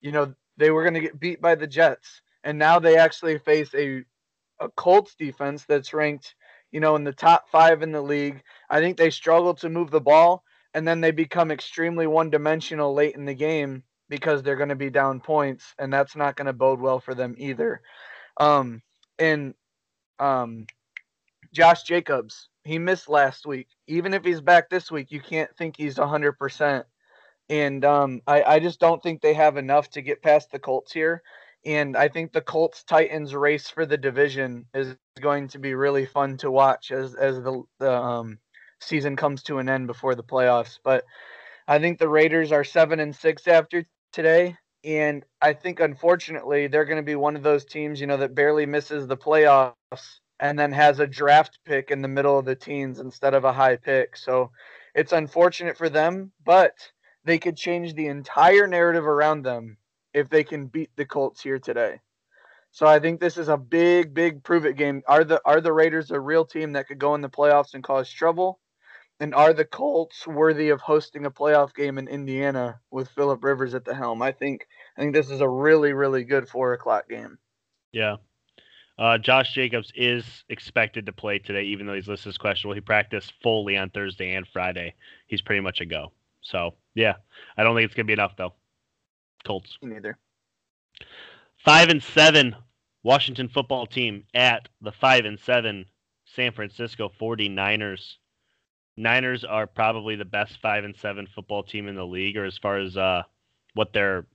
you know, they were going to get beat by the Jets, and now they actually face a a Colts defense that's ranked you know, in the top five in the league. I think they struggle to move the ball, and then they become extremely one dimensional late in the game because they're going to be down points, and that's not going to bode well for them either. Um, and um, Josh Jacobs, he missed last week. Even if he's back this week, you can't think he's 100%. And um, I, I just don't think they have enough to get past the Colts here. And I think the Colts Titans race for the division is going to be really fun to watch as as the the um, season comes to an end before the playoffs. But I think the Raiders are seven and six after today, and I think unfortunately they're going to be one of those teams, you know, that barely misses the playoffs and then has a draft pick in the middle of the teens instead of a high pick. So it's unfortunate for them, but they could change the entire narrative around them if they can beat the Colts here today. So I think this is a big, big prove it game. Are the are the Raiders a real team that could go in the playoffs and cause trouble? And are the Colts worthy of hosting a playoff game in Indiana with Philip Rivers at the helm? I think I think this is a really, really good four o'clock game. Yeah. Uh, Josh Jacobs is expected to play today, even though he's listed as questionable. He practiced fully on Thursday and Friday. He's pretty much a go. So yeah, I don't think it's gonna be enough though. Colts. Neither. Five and seven Washington football team at the five and seven San Francisco 49ers. Niners are probably the best five and seven football team in the league, or as far as uh, what their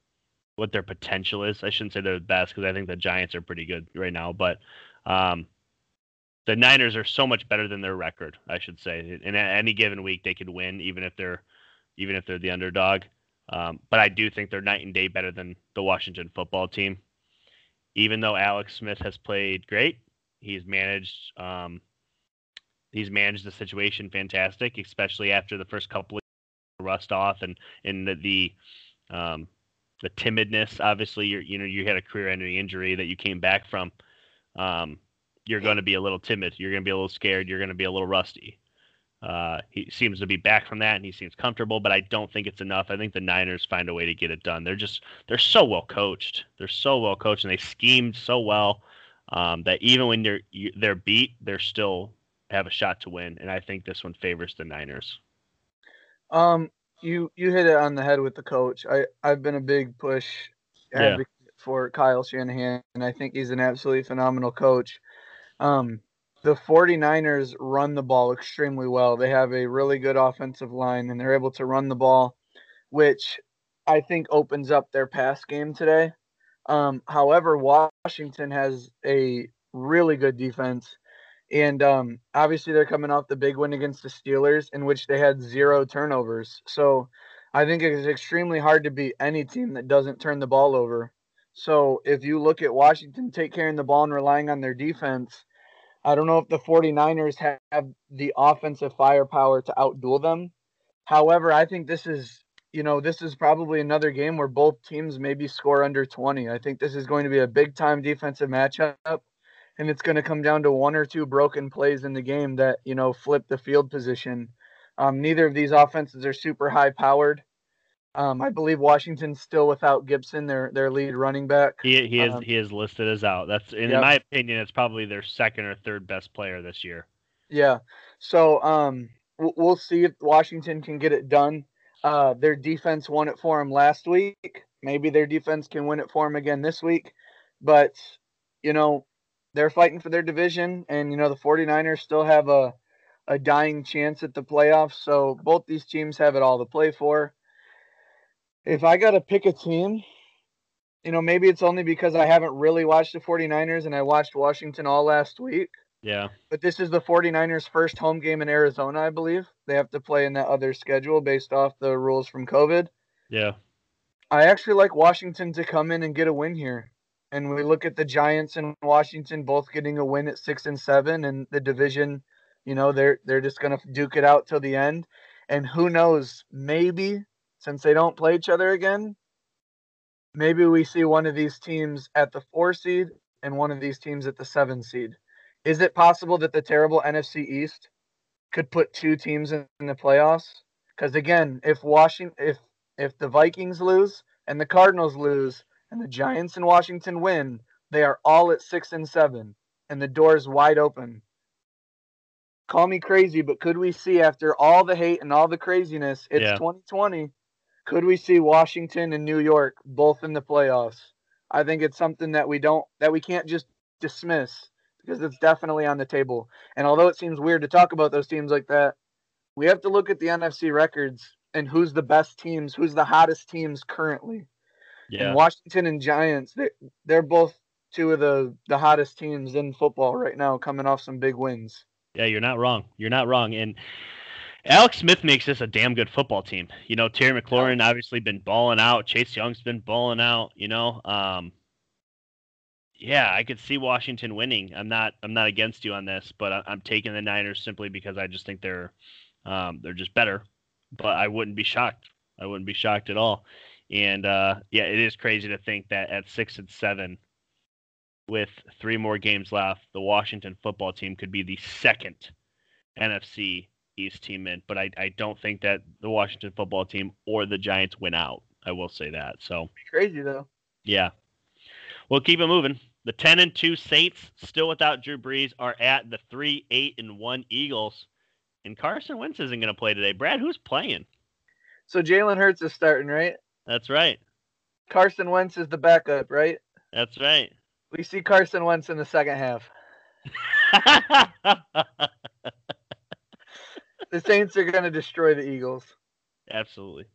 what their potential is. I shouldn't say they're the best because I think the Giants are pretty good right now, but um, the Niners are so much better than their record. I should say, and at any given week they could win, even if they're even if they're the underdog. Um, but I do think they're night and day better than the Washington football team. Even though Alex Smith has played great, he's managed um, he's managed the situation fantastic, especially after the first couple of rust off and and the the, um, the timidness. Obviously, you you know you had a career-ending injury that you came back from. Um, you're going to be a little timid. You're going to be a little scared. You're going to be a little rusty. Uh, he seems to be back from that, and he seems comfortable. But I don't think it's enough. I think the Niners find a way to get it done. They're just they're so well coached. They're so well coached, and they schemed so well um, that even when they're they're beat, they're still have a shot to win. And I think this one favors the Niners. Um, you you hit it on the head with the coach. I I've been a big push advocate yeah. for Kyle Shanahan, and I think he's an absolutely phenomenal coach. Um, the 49ers run the ball extremely well. They have a really good offensive line and they're able to run the ball, which I think opens up their pass game today. Um, however, Washington has a really good defense. And um, obviously, they're coming off the big win against the Steelers, in which they had zero turnovers. So I think it's extremely hard to beat any team that doesn't turn the ball over. So if you look at Washington take care of the ball and relying on their defense, I don't know if the 49ers have the offensive firepower to outduel them. However, I think this is, you know, this is probably another game where both teams maybe score under 20. I think this is going to be a big time defensive matchup and it's going to come down to one or two broken plays in the game that, you know, flip the field position. Um, neither of these offenses are super high powered. Um, I believe Washington's still without Gibson, their their lead running back. He he is Um, he is listed as out. That's in Yep. my opinion, it's probably their second or third best player this year. Yeah. So um, we'll see if Washington can get it done. Uh, their defense won it for them last week. Maybe their defense can win it for them again this week. But, you know, they're fighting for their division, and, you know, the 49ers still have a, a dying chance at the playoffs. So both these teams have it all to play for. If I got to pick a team, you know, maybe it's only because I haven't really watched the 49ers and I watched Washington all last week. Yeah. But this is the 49ers' first home game in Arizona, I believe. They have to play in that other schedule based off the rules from COVID. Yeah. I actually like Washington to come in and get a win here. And we look at the Giants and Washington both getting a win at 6 and 7 and the division, you know, they're they're just going to duke it out till the end. And who knows, maybe since they don't play each other again, maybe we see one of these teams at the 4 seed and one of these teams at the 7 seed. Is it possible that the terrible NFC East could put two teams in, in the playoffs? Because again, if Washington, if if the Vikings lose and the Cardinals lose and the Giants and Washington win, they are all at six and seven, and the door is wide open. Call me crazy, but could we see after all the hate and all the craziness, it's Yeah. 2020, could we see Washington and New York both in the playoffs? I think it's something that we don't that we can't just dismiss because it's definitely on the table. And although it seems weird to talk about those teams like that, we have to look at the NFC records and who's the best teams, who's the hottest teams currently. Yeah. And Washington and Giants, they they're both two of the the hottest teams in football right now, coming off some big wins. Yeah, you're not wrong. You're not wrong. And Alex Smith makes this a damn good football team. You know, Terry McLaurin obviously been balling out. Chase Young's been balling out. You know, um, yeah, I could see Washington winning. I'm not. I'm not against you on this, but I, I'm taking the Niners simply because I just think they're um, they're just better. But I wouldn't be shocked. I wouldn't be shocked at all. And uh, yeah, it is crazy to think that at six and seven, with three more games left, the Washington football team could be the second NFC East team in. But I, I don't think that the Washington football team or the Giants win out. I will say that. So Crazy though. yeah, we'll keep it moving. The ten and two Saints, still without Drew Brees, are at the three eight and one Eagles. And Carson Wentz isn't going to play today. Brad, who's playing? So Jalen Hurts is starting, right? That's right. Carson Wentz is the backup, right? That's right. We see Carson Wentz in the second half. The Saints are going to destroy the Eagles. Absolutely.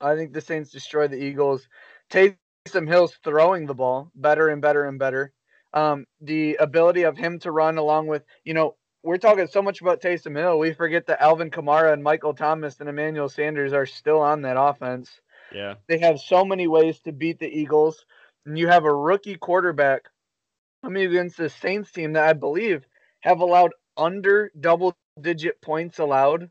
I think the Saints destroy the Eagles. Taysom Hill's throwing the ball better and better and better. Um, the ability of him to run along with, you know, we're talking so much about Taysom Hill. We forget that Alvin Kamara and Michael Thomas and Emmanuel Sanders are still on that offense. Yeah. They have so many ways to beat the Eagles. And you have a rookie quarterback coming against the Saints team that I believe have allowed under double digit points allowed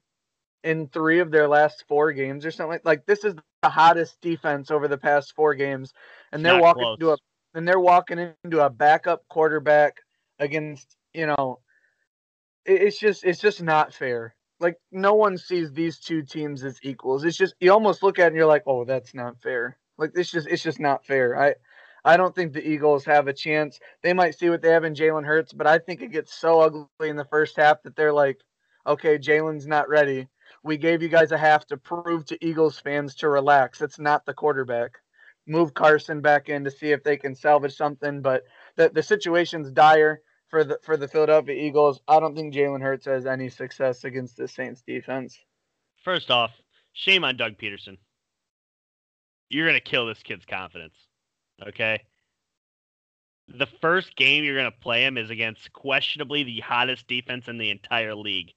in three of their last four games or something like like this is the hottest defense over the past four games. And they're Not walking close. into a and they're walking into a backup quarterback against, you know, it's just it's just not fair. Like no one sees these two teams as equals. It's just you almost look at it and you're like, oh, that's not fair. Like this just it's just not fair. I I don't think the Eagles have a chance. They might see what they have in Jalen Hurts, but I think it gets so ugly in the first half that they're like, okay, Jalen's not ready. We gave you guys a half to prove to Eagles fans to relax. It's not the quarterback. Move Carson back in to see if they can salvage something, but the the situation's dire for the for the Philadelphia Eagles. I don't think Jalen Hurts has any success against the Saints defense. First off, shame on Doug Pederson. You're to kill this kid's confidence. Okay? The first game you're going to play him is against questionably the hottest defense in the entire league.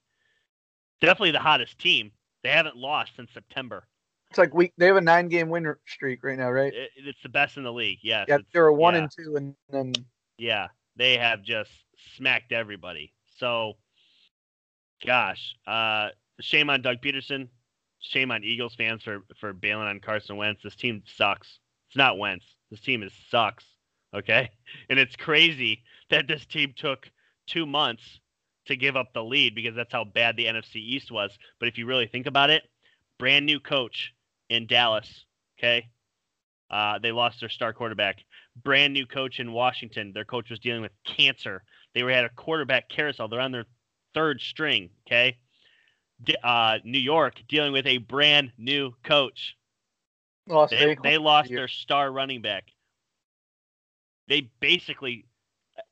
Definitely the hottest team. They haven't lost since September. It's like we they have a nine game win streak right now, right? It, it's the best in the league. Yes. Yeah, it's- they were one yeah. and two, and then Yeah, they have just smacked everybody. So, gosh, uh, shame on Doug Pederson. Shame on Eagles fans for for bailing on Carson Wentz. This team sucks. It's not Wentz. This team is sucks. Okay, and it's crazy that this team took two months to give up the lead because that's how bad the NFC East was. But if you really think about it, brand new coach in Dallas Okay. Uh, they lost their star quarterback. Brand new coach in Washington. Their coach was dealing with cancer. They were at a quarterback carousel. They're on their third string. Okay. Uh, New York dealing with a brand new coach. Lost They, they lost their star running back. They basically,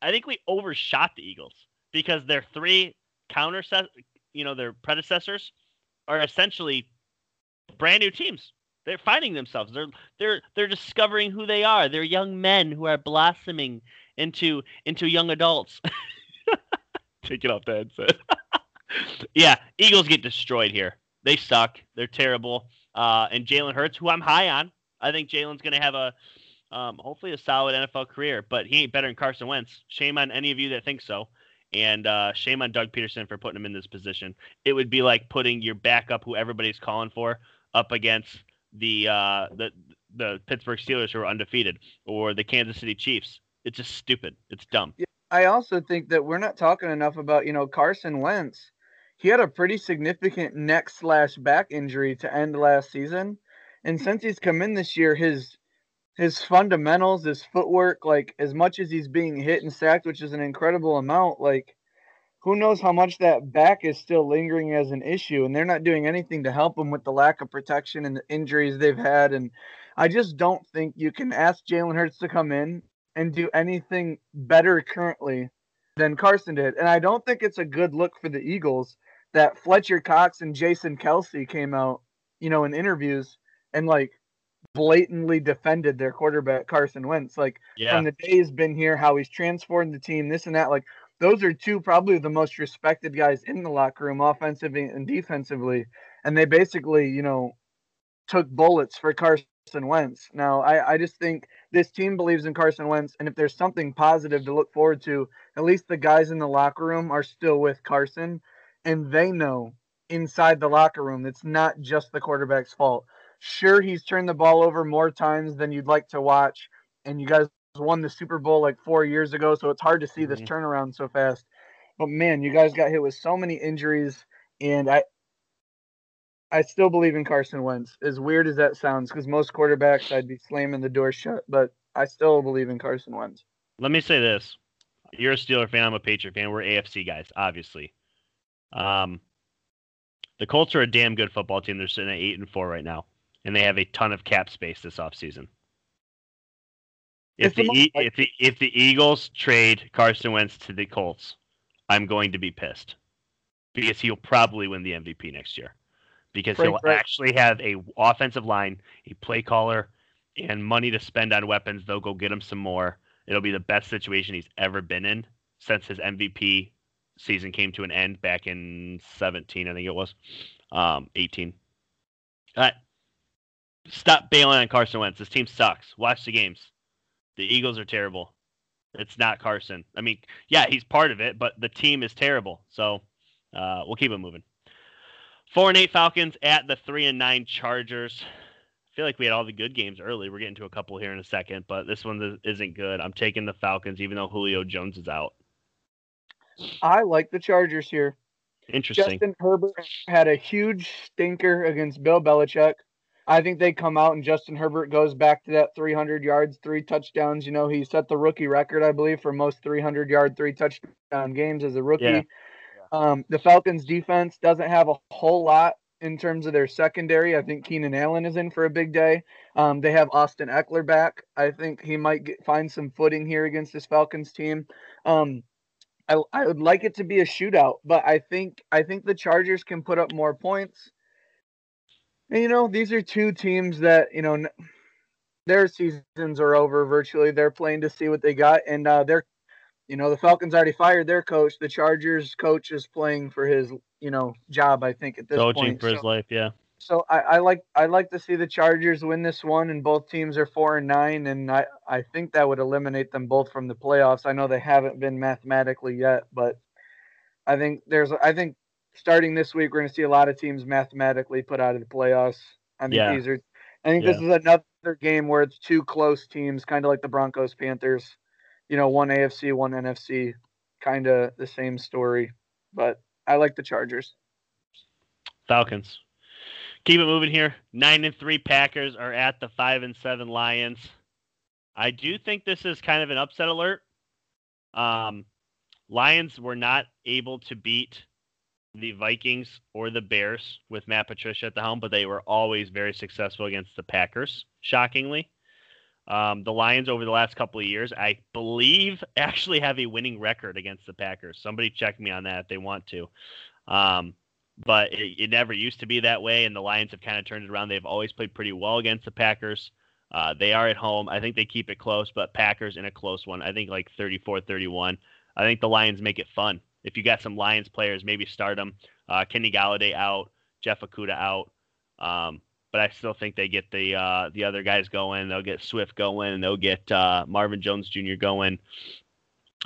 I think we overshot the Eagles because their three counter, you know, their predecessors are essentially brand new teams. They're finding themselves. They're they're they're discovering who they are. They're young men who are blossoming into into young adults. Take it off the headset. yeah, Eagles get destroyed here. They suck. They're terrible. Uh, and Jalen Hurts, who I'm high on, I think Jalen's going to have a um, hopefully a solid NFL career, but he ain't better than Carson Wentz. Shame on any of you that think so. And uh, shame on Doug Pederson for putting him in this position. It would be like putting your backup, who everybody's calling for, up against the uh, the the Pittsburgh Steelers, who are undefeated, or the Kansas City Chiefs. It's just stupid. It's dumb. I also think that we're not talking enough about, you know, Carson Wentz. He had a pretty significant neck slash back injury to end last season. And since he's come in this year, his his fundamentals, his footwork, like as much as he's being hit and sacked, which is an incredible amount, like who knows how much that back is still lingering as an issue and they're not doing anything to help him with the lack of protection and the injuries they've had and i just don't think you can ask jalen hurts to come in and do anything better currently than carson did and i don't think it's a good look for the eagles that fletcher cox and jason kelce came out you know in interviews and like blatantly defended their quarterback carson wentz like Yeah. from the day he's been here how he's transformed the team this and that like those are two probably the most respected guys in the locker room, offensively and defensively. And they basically, you know, took bullets for Carson Wentz. Now, I, I just think this team believes in Carson Wentz. And if there's something positive to look forward to, at least the guys in the locker room are still with Carson. And they know inside the locker room it's not just the quarterback's fault. Sure, he's turned the ball over more times than you'd like to watch. And you guys won the Super Bowl like four years ago, so it's hard to see this Mhm. turnaround so fast. But man, you guys got hit with so many injuries, and I, I still believe in Carson Wentz. As weird as that sounds, because most quarterbacks I'd be slamming the door shut, but I still believe in Carson Wentz. Let me say this: You're a Steeler fan. I'm a Patriot fan. We're AFC guys, obviously. Um, the Colts are a damn good football team. They're sitting at eight and four right now, and they have a ton of cap space this offseason. If the E- if the if the Eagles trade Carson Wentz to the Colts, I'm going to be pissed because he'll probably win the MVP next year because Frank he'll actually have a offensive line, a play caller, and money to spend on weapons. They'll go get him some more. It'll be the best situation he's ever been in since his MVP season came to an end back in 17, I think it was, um, 18. All right. Stop bailing on Carson Wentz. This team sucks. Watch the games. The Eagles are terrible. It's not Carson. I mean, yeah, he's part of it, but the team is terrible. So uh, we'll keep it moving. Four and eight Falcons at the three and nine Chargers. I feel like we had all the good games early. We're getting to a couple here in a second, but this one isn't good. I'm taking the Falcons, even though Julio Jones is out. I like the Chargers here. Interesting. Justin Herbert had a huge stinker against Bill Belichick. I think they come out and Justin Herbert goes back to that 300 yards, three touchdowns. You know, he set the rookie record, I believe, for most 300 yard, three touchdown games as a rookie. Yeah. Um, the Falcons defense doesn't have a whole lot in terms of their secondary. I think Keenan Allen is in for a big day. Um, they have Austin Ekeler back. I think he might get, find some footing here against this Falcons team. Um, I, I would like it to be a shootout, but I think I think the Chargers can put up more points. And you know, these are two teams that you know their seasons are over virtually. They're playing to see what they got, and uh, they're you know the Falcons already fired their coach. The Chargers coach is playing for his you know job. I think at this Coaching point. for his So- life, yeah. so I, I like I like to see the Chargers win this one, and both teams are four and nine, and I I think that would eliminate them both from the playoffs. I know they haven't been mathematically yet, but I think there's I think starting this week we're going to see a lot of teams mathematically put out of the playoffs. I think Yeah. these are I think this is another game where it's two close teams, kind of like the Broncos Panthers. You know, one AFC, one NFC, kind of the same story, but I like the Chargers. Falcons. Keep it moving here. Nine and three Packers are at the five and seven Lions. I do think this is kind of an upset alert. Um, Lions were not able to beat the Vikings or the Bears with Matt Patricia at the helm, but they were always very successful against the Packers, shockingly. Um, the Lions over the last couple of years, I believe, actually have a winning record against the Packers. Somebody check me on that if they want to. Um, but it, it, never used to be that way, and the Lions have kind of turned it around. They've always played pretty well against the Packers. Uh, they are at home. I think they keep it close, but Packers in a close one. I think like 34 31. I think the Lions make it fun. If you got some Lions players, maybe start them. Uh, Kenny Golladay out, Jeff Okudah out. Um, but I still think they get the uh, the other guys going. They'll get Swift going, and they'll get uh, Marvin Jones Jr. going.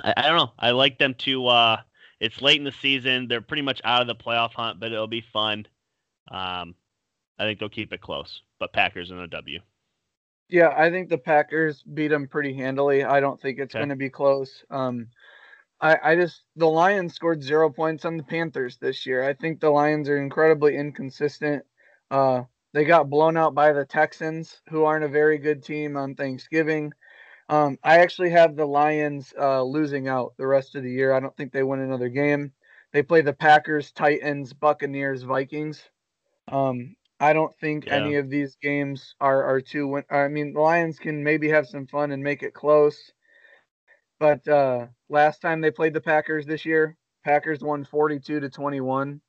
I, I, don't know. I like them to. Uh, it's late in the season. They're pretty much out of the playoff hunt, but it'll be fun. Um, I think they'll keep it close, but Packers in a W. Yeah, I think the Packers beat them pretty handily. I don't think it's okay. going to be close. Um, I, I just the Lions scored zero points on the Panthers this year. I think the Lions are incredibly inconsistent. Uh, they got blown out by the Texans, who aren't a very good team on Thanksgiving. Um, I actually have the Lions uh, losing out the rest of the year. I don't think they win another game. They play the Packers, Titans, Buccaneers, Vikings. Um, I don't think yeah. any of these games are are two win. I mean, the Lions can maybe have some fun and make it close, but uh, last time they played the Packers this year, Packers won forty-two to twenty-one.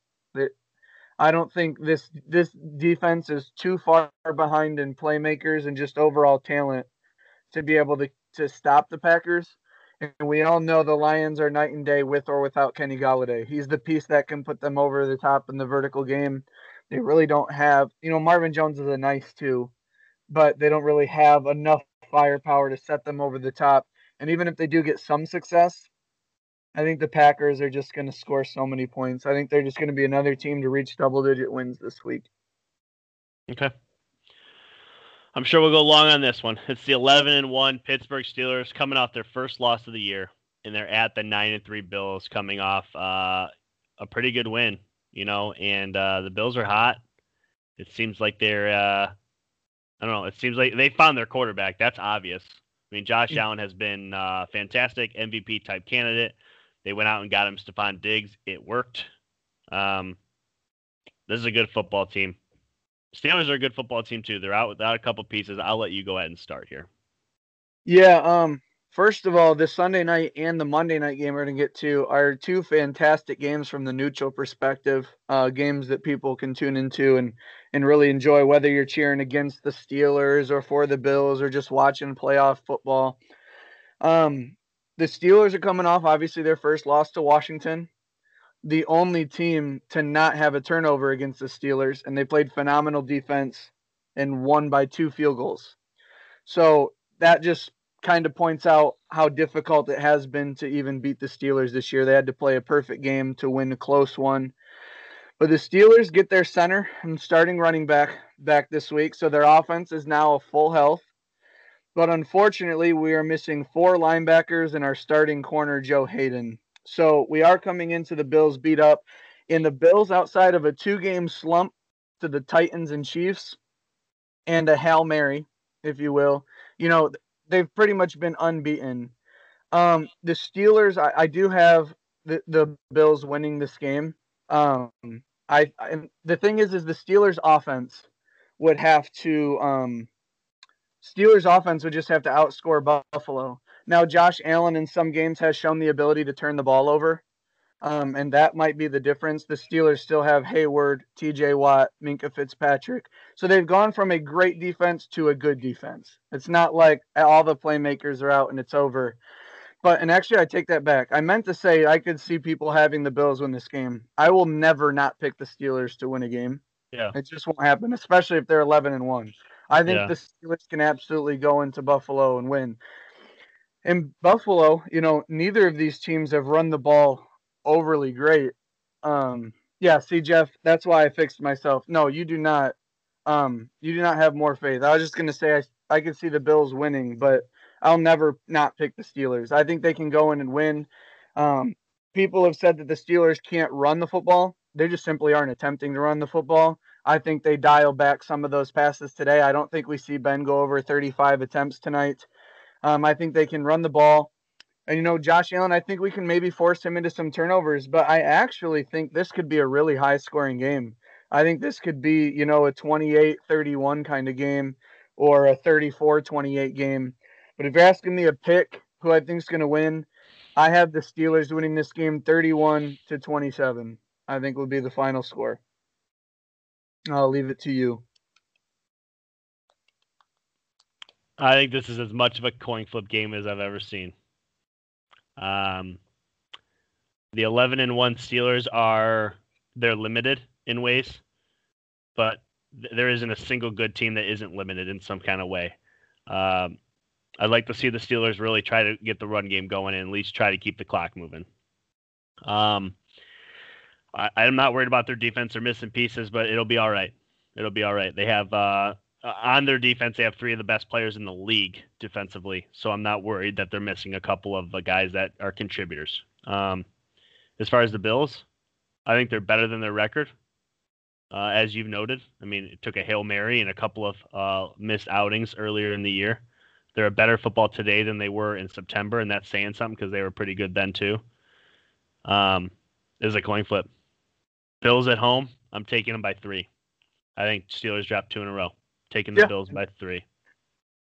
I don't think this this defense is too far behind in playmakers and just overall talent to be able to to stop the Packers. And we all know the Lions are night and day with or without Kenny Golladay. He's the piece that can put them over the top in the vertical game. They really don't have, you know, Marvin Jones is a nice too, but they don't really have enough firepower to set them over the top. And even if they do get some success, I think the Packers are just going to score so many points. I think they're just going to be another team to reach double digit wins this week. Okay. I'm sure we'll go long on this one. It's the 11 and 1 Pittsburgh Steelers coming off their first loss of the year, and they're at the 9 and 3 Bills coming off uh, a pretty good win you know, and uh, the Bills are hot. It seems like they're, uh, I don't know, it seems like they found their quarterback. That's obvious. I mean, Josh mm. Allen has been uh, fantastic, MVP type candidate. They went out and got him Stefon Diggs. It worked. Um, this is a good football team. Steelers are a good football team too. They're out without a couple pieces. I'll let you go ahead and start here. Yeah, um, First of all, this Sunday night and the Monday night game we're going to get to are two fantastic games from the neutral perspective. Uh, games that people can tune into and and really enjoy, whether you're cheering against the Steelers or for the Bills or just watching playoff football. Um, the Steelers are coming off obviously their first loss to Washington, the only team to not have a turnover against the Steelers, and they played phenomenal defense and won by two field goals. So that just kind of points out how difficult it has been to even beat the Steelers this year. They had to play a perfect game to win a close one. But the Steelers get their center and starting running back back this week, so their offense is now a full health. But unfortunately, we are missing four linebackers and our starting corner Joe Haden. So we are coming into the Bills beat up. In the Bills, outside of a two-game slump to the Titans and Chiefs, and a hail mary, if you will, you know they've pretty much been unbeaten. Um, the Steelers, I, I do have the, the Bills winning this game. Um, I, I the thing is, is the Steelers offense would have to um, Steelers offense would just have to outscore Buffalo. Now, Josh Allen in some games has shown the ability to turn the ball over. Um, and that might be the difference. The Steelers still have Heyward, TJ Watt, Minkah Fitzpatrick. So they've gone from a great defense to a good defense. It's not like all the playmakers are out and it's over. But, and actually, I take that back. I meant to say I could see people having the Bills win this game. I will never not pick the Steelers to win a game. Yeah. It just won't happen, especially if they're 11 and 1. I think yeah. the Steelers can absolutely go into Buffalo and win. In Buffalo, you know, neither of these teams have run the ball overly great. Um, yeah, see, Jeff, that's why I fixed myself. No, you do not. Um, you do not have more faith. I was just gonna say I I could see the Bills winning, but I'll never not pick the Steelers. I think they can go in and win. Um, people have said that the Steelers can't run the football. They just simply aren't attempting to run the football. I think they dial back some of those passes today. I don't think we see Ben go over 35 attempts tonight. Um, I think they can run the ball. And, you know, Josh Allen, I think we can maybe force him into some turnovers, but I actually think this could be a really high scoring game. I think this could be, you know, a 28 31 kind of game or a 34 28 game. But if you're asking me a pick who I think is going to win, I have the Steelers winning this game 31 to 27. I think will be the final score. I'll leave it to you. I think this is as much of a coin flip game as I've ever seen. Um, the 11 and 1 Steelers are they're limited in ways, but th- there isn't a single good team that isn't limited in some kind of way. Um, I'd like to see the Steelers really try to get the run game going and at least try to keep the clock moving. Um, I, am not worried about their defense. They're missing pieces, but it'll be all right. It'll be all right. They have uh, on their defense, they have three of the best players in the league defensively. So I'm not worried that they're missing a couple of guys that are contributors. Um, as far as the Bills, I think they're better than their record. Uh, as you've noted, I mean, it took a hail mary and a couple of uh, missed outings earlier in the year. They're a better football today than they were in September, and that's saying something because they were pretty good then too. Um, it was a coin flip. Bills at home, I'm taking them by three. I think Steelers dropped two in a row, taking the yeah. Bills by three.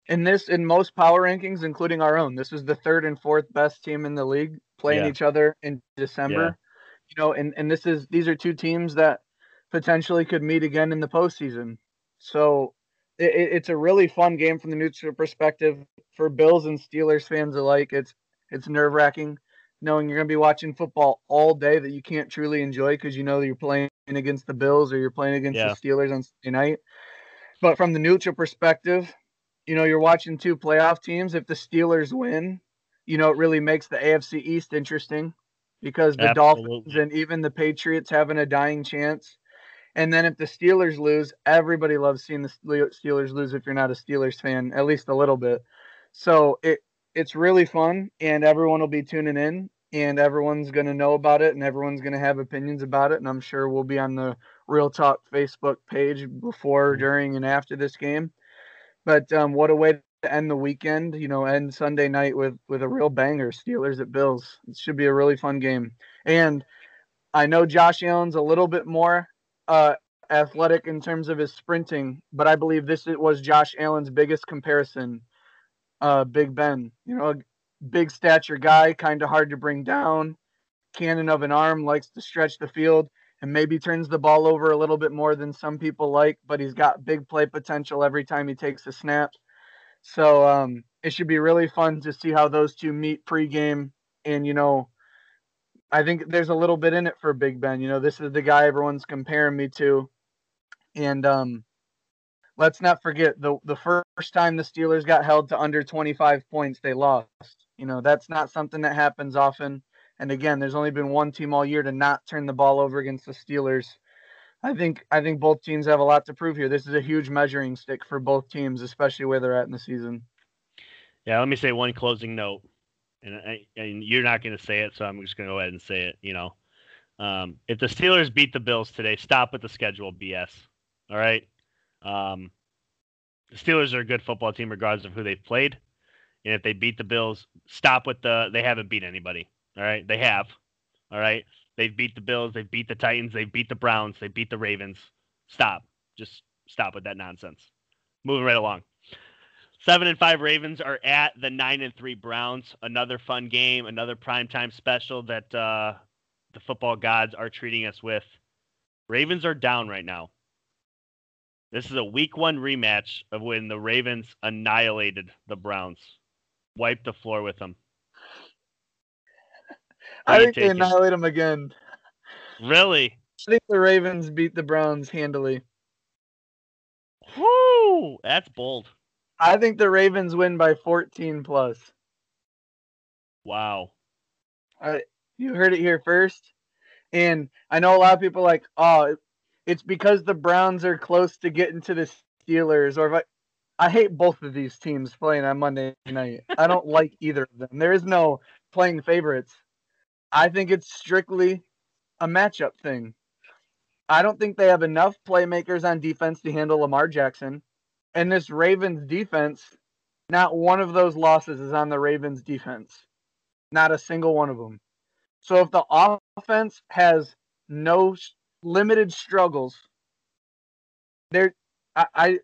In this, in most power rankings, including our own, this was the third and fourth best team in the league playing yeah. each other in December. Yeah. You know, and and this is these are two teams that potentially could meet again in the postseason. So it, it's a really fun game from the neutral perspective for Bills and Steelers fans alike. It's it's nerve wracking knowing you're going to be watching football all day that you can't truly enjoy because you know you're playing against the Bills or you're playing against yeah. the Steelers on Sunday night. But from the neutral perspective, you know, you're watching two playoff teams. If the Steelers win, you know, it really makes the AFC East interesting because the Absolutely. Dolphins and even the Patriots having a dying chance. And then if the Steelers lose, everybody loves seeing the Steelers lose if you're not a Steelers fan, at least a little bit. So it it's really fun and everyone will be tuning in and everyone's going to know about it and everyone's going to have opinions about it and i'm sure we'll be on the real talk facebook page before during and after this game. But um, what a way to end the weekend you know end sunday night with with a real banger steelers at bills. It should be a really fun game. And i know josh allen's a little bit more uh, athletic in terms of his sprinting but i believe this was josh allen's biggest comparison uh, Big Ben. You know, big stature guy, kind of hard to bring down, cannon of an arm, likes to stretch the field, and maybe turns the ball over a little bit more than some people like, but he's got big play potential every time he takes a snap. So um, it should be really fun to see how those two meet pregame. And, you know, I think there's a little bit in it for Big Ben. You know, this is the guy everyone's comparing me to. And um, let's not forget the the first time the Steelers got held to under 25 points, they lost. You know, that's not something that happens often. And again, there's only been one team all year to not turn the ball over against the Steelers. I think I think both teams have a lot to prove here. This is a huge measuring stick for both teams, especially where they're at in the season. Yeah, let me say one closing note, and I, and you're not going to say it, so I'm just going to go ahead and say it. You know, um, if the Steelers beat the Bills today, stop with the schedule BS. All right, um, the Steelers are a good football team regardless of who they've played. And if they beat the Bills, stop with the they haven't beat anybody. All right. They have. All right. They've beat the Bills, they've beat the Titans, they've beat the Browns, they beat the Ravens. Stop. Just stop with that nonsense. Moving right along. Seven and five Ravens are at the nine and three Browns. Another fun game, another primetime special that uh, the football gods are treating us with. Ravens are down right now. This is a week one rematch of when the Ravens annihilated the Browns, wiped the floor with them. I think they annihilate them again. Really? I think the Ravens beat the Browns handily. Whoo! That's bold. I think the Ravens win by 14 plus. Wow. I, you heard it here first. And I know a lot of people like, oh, it's because the Browns are close to getting to the Steelers, or if I, I hate both of these teams playing on Monday night. I don't like either of them. There is no playing favorites. I think it's strictly a matchup thing. I don't think they have enough playmakers on defense to handle Lamar Jackson. And this Ravens defense, not one of those losses is on the Ravens defense. Not a single one of them. So if the offense has no limited struggles, there I, I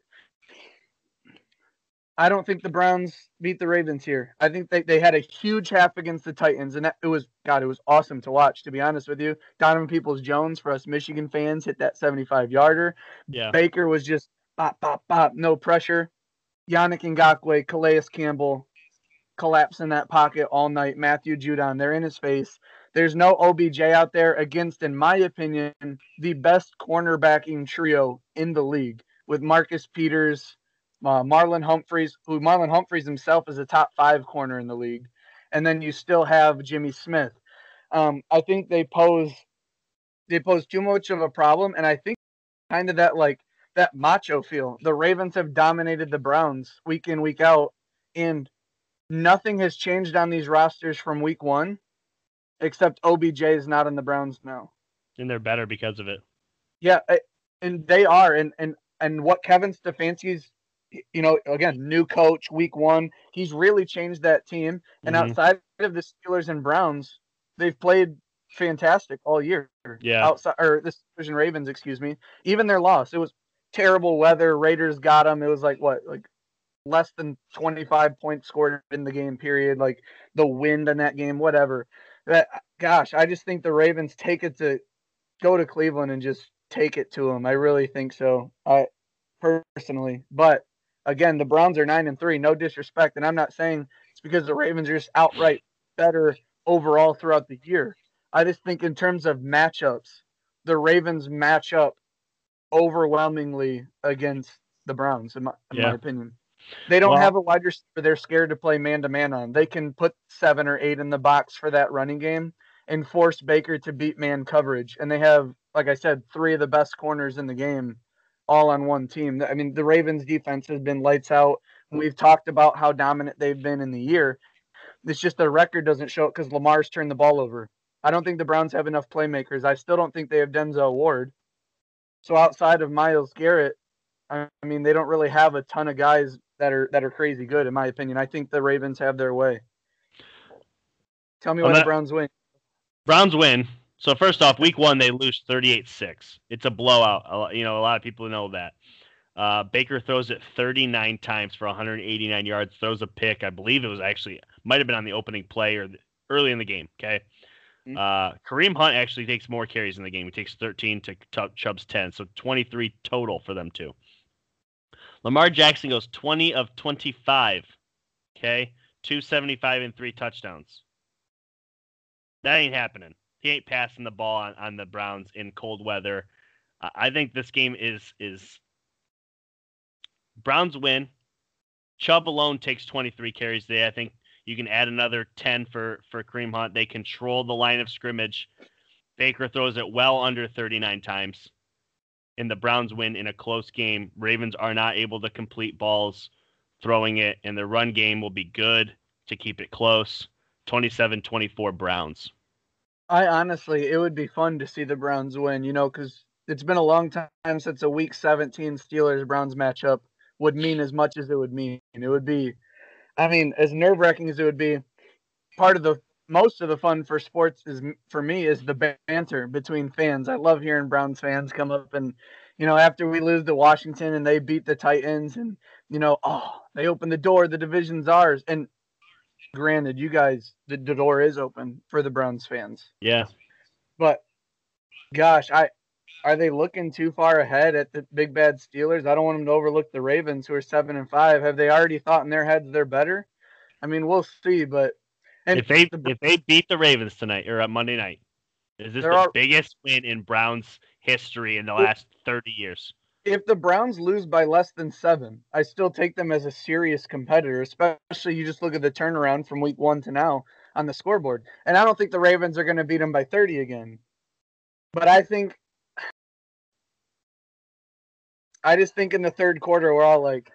I don't think the Browns beat the Ravens here. I think they, they had a huge half against the Titans, and that, it was God, it was awesome to watch. To be honest with you, Donovan Peoples Jones for us Michigan fans hit that 75 yarder. Yeah, Baker was just pop pop pop, no pressure. Yannick Ngakoue, Calais Campbell collapse in that pocket all night. Matthew Judon, they're in his face. There's no OBJ out there against, in my opinion, the best cornerbacking trio in the league with Marcus Peters, uh, Marlon Humphreys, who Marlon Humphreys himself is a top five corner in the league, and then you still have Jimmy Smith. Um, I think they pose they pose too much of a problem, and I think kind of that like that macho feel. The Ravens have dominated the Browns week in week out, and nothing has changed on these rosters from week one, except OBJ is not in the Browns now, and they're better because of it. Yeah, and they are, and and and what Kevin Stefanski's you know, again, new coach, week one. He's really changed that team. And mm-hmm. outside of the Steelers and Browns, they've played fantastic all year. Yeah. Outside or the Steelers Ravens, excuse me. Even their loss, it was terrible weather. Raiders got them. It was like what, like less than 25 points scored in the game period. Like the wind in that game, whatever. That gosh, I just think the Ravens take it to go to Cleveland and just take it to them. I really think so. I personally, but again, the Browns are nine and three. No disrespect, and I'm not saying it's because the Ravens are just outright better overall throughout the year. I just think in terms of matchups, the Ravens match up overwhelmingly against the Browns, in my, in yeah. my opinion. They don't well, have a wide receiver they're scared to play man to man on. They can put seven or eight in the box for that running game and force Baker to beat man coverage. And they have, like I said, three of the best corners in the game all on one team. I mean, the Ravens defense has been lights out. We've talked about how dominant they've been in the year. It's just their record doesn't show it because Lamar's turned the ball over. I don't think the Browns have enough playmakers. I still don't think they have Denzel Ward. So outside of Myles Garrett, I mean, they don't really have a ton of guys that are that are crazy good, in my opinion. I think the Ravens have their way. Tell me why the Browns win. Browns win. So first off, week one they lose 38-6. It's a blowout. You know, a lot of people know that. Uh, Baker throws it 39 times for 189 yards. Throws a pick. I believe it was actually might have been on the opening play or the, early in the game. Okay. Mm-hmm. Uh, Kareem Hunt actually takes more carries in the game. He takes 13 to Chubb's 10, so 23 total for them two. Lamar Jackson goes 20 of 25. Okay, 275 and three touchdowns. That ain't happening he ain't passing the ball on, on the Browns in cold weather. Uh, I think this game is is Browns win. Chubb alone takes 23 carries today. I think you can add another 10 for for Kareem Hunt. They control the line of scrimmage. Baker throws it well under 39 times. And the Browns win in a close game. Ravens are not able to complete balls throwing it, and the run game will be good to keep it close. 27 24 Browns. I honestly, it would be fun to see the Browns win, you know, because it's been a long time since a Week 17 Steelers Browns matchup would mean as much as it would mean. It would be, I mean, as nerve wracking as it would be. Part of the most of the fun for sports is for me is the banter between fans. I love hearing Browns fans come up and, you know, after we lose to Washington and they beat the Titans and, you know, oh, they open the door, the division's ours. And granted, you guys, the, the door is open for the Browns fans. Yeah. But gosh, I are they looking too far ahead at the big bad Steelers? I don't want them to overlook the Ravens, who are seven and five. Have they already thought in their heads they're better? I mean, we'll see. But if they the, if they beat the Ravens tonight or on Monday night, is this the are, biggest win in Browns history in the last thirty years? if the Browns lose by less than seven, I still take them as a serious competitor, especially you just look at the turnaround from week one to now on the scoreboard. And I don't think the Ravens are going to beat them by 30 again. But I think, I just think in the third quarter, we're all like,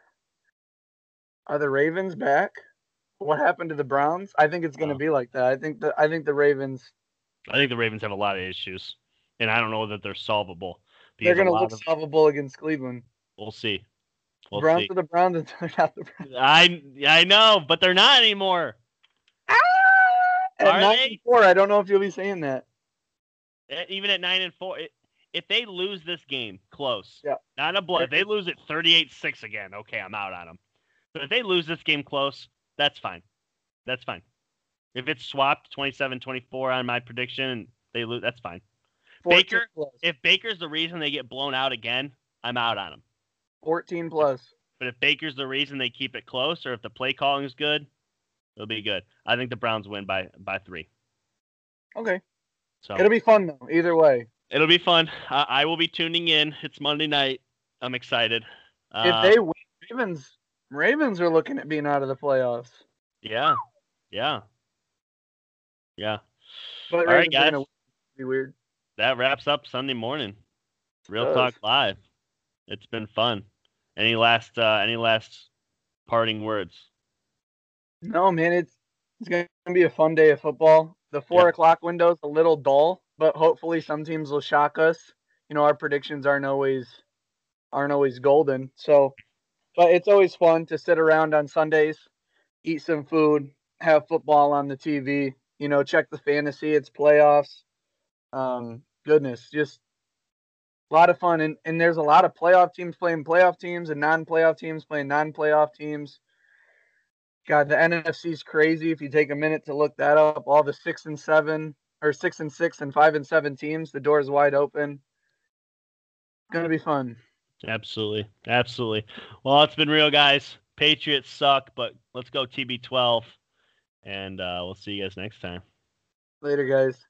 are the Ravens back? What happened to the Browns? I think it's going to be like that. I think the I think the Ravens. I think the Ravens have a lot of issues, and I don't know that they're solvable. They're gonna look of- solvable against Cleveland. We'll see. We'll Browns see. are the Browns until they're not the Browns. I I know, but they're not anymore. At Are nine they? and four, I don't know if you'll be saying that. Eh, Even at nine and four, it, if they lose this game close, Yeah. not a blow. If they lose it 38-6 again, okay, I'm out on them. But if they lose this game close, that's fine. That's fine. If it's swapped 27-24 on my prediction they lose, that's fine. Baker? plus. If Baker's the reason they get blown out again, I'm out on them. 14 plus. But if Baker's the reason they keep it close, or if the play calling is good, it'll be good. I think the Browns win by by three. Okay. So It'll be fun though. Either way. It'll be fun. I, I will be tuning in. It's Monday night. I'm excited. Uh, if they win, Ravens, Ravens are looking at being out of the playoffs. yeah, yeah, yeah. But All right, Ravens guys. be weird. That wraps up Sunday morning. Real Does. Talk Live. It's been fun. Any last uh, any last parting words? No, man, it's it's gonna be a fun day of football. The four Yeah. o'clock window's a little dull, but hopefully some teams will shock us. You know, our predictions aren't always aren't always golden. So but it's always fun to sit around on Sundays, eat some food, have football on the TV, you know, check the fantasy, it's playoffs. Um, goodness, just a lot of fun and, and there's a lot of playoff teams playing playoff teams and non playoff teams playing non playoff teams. God, the NFC's crazy. If you take a minute to look that up, all the six and seven or six and six and five and seven teams, the door's wide open. It's Gonna be fun. Absolutely, absolutely. Well, it's been real, guys. Patriots suck, but let's go TB12, and uh, we'll see you guys next time. Later, guys.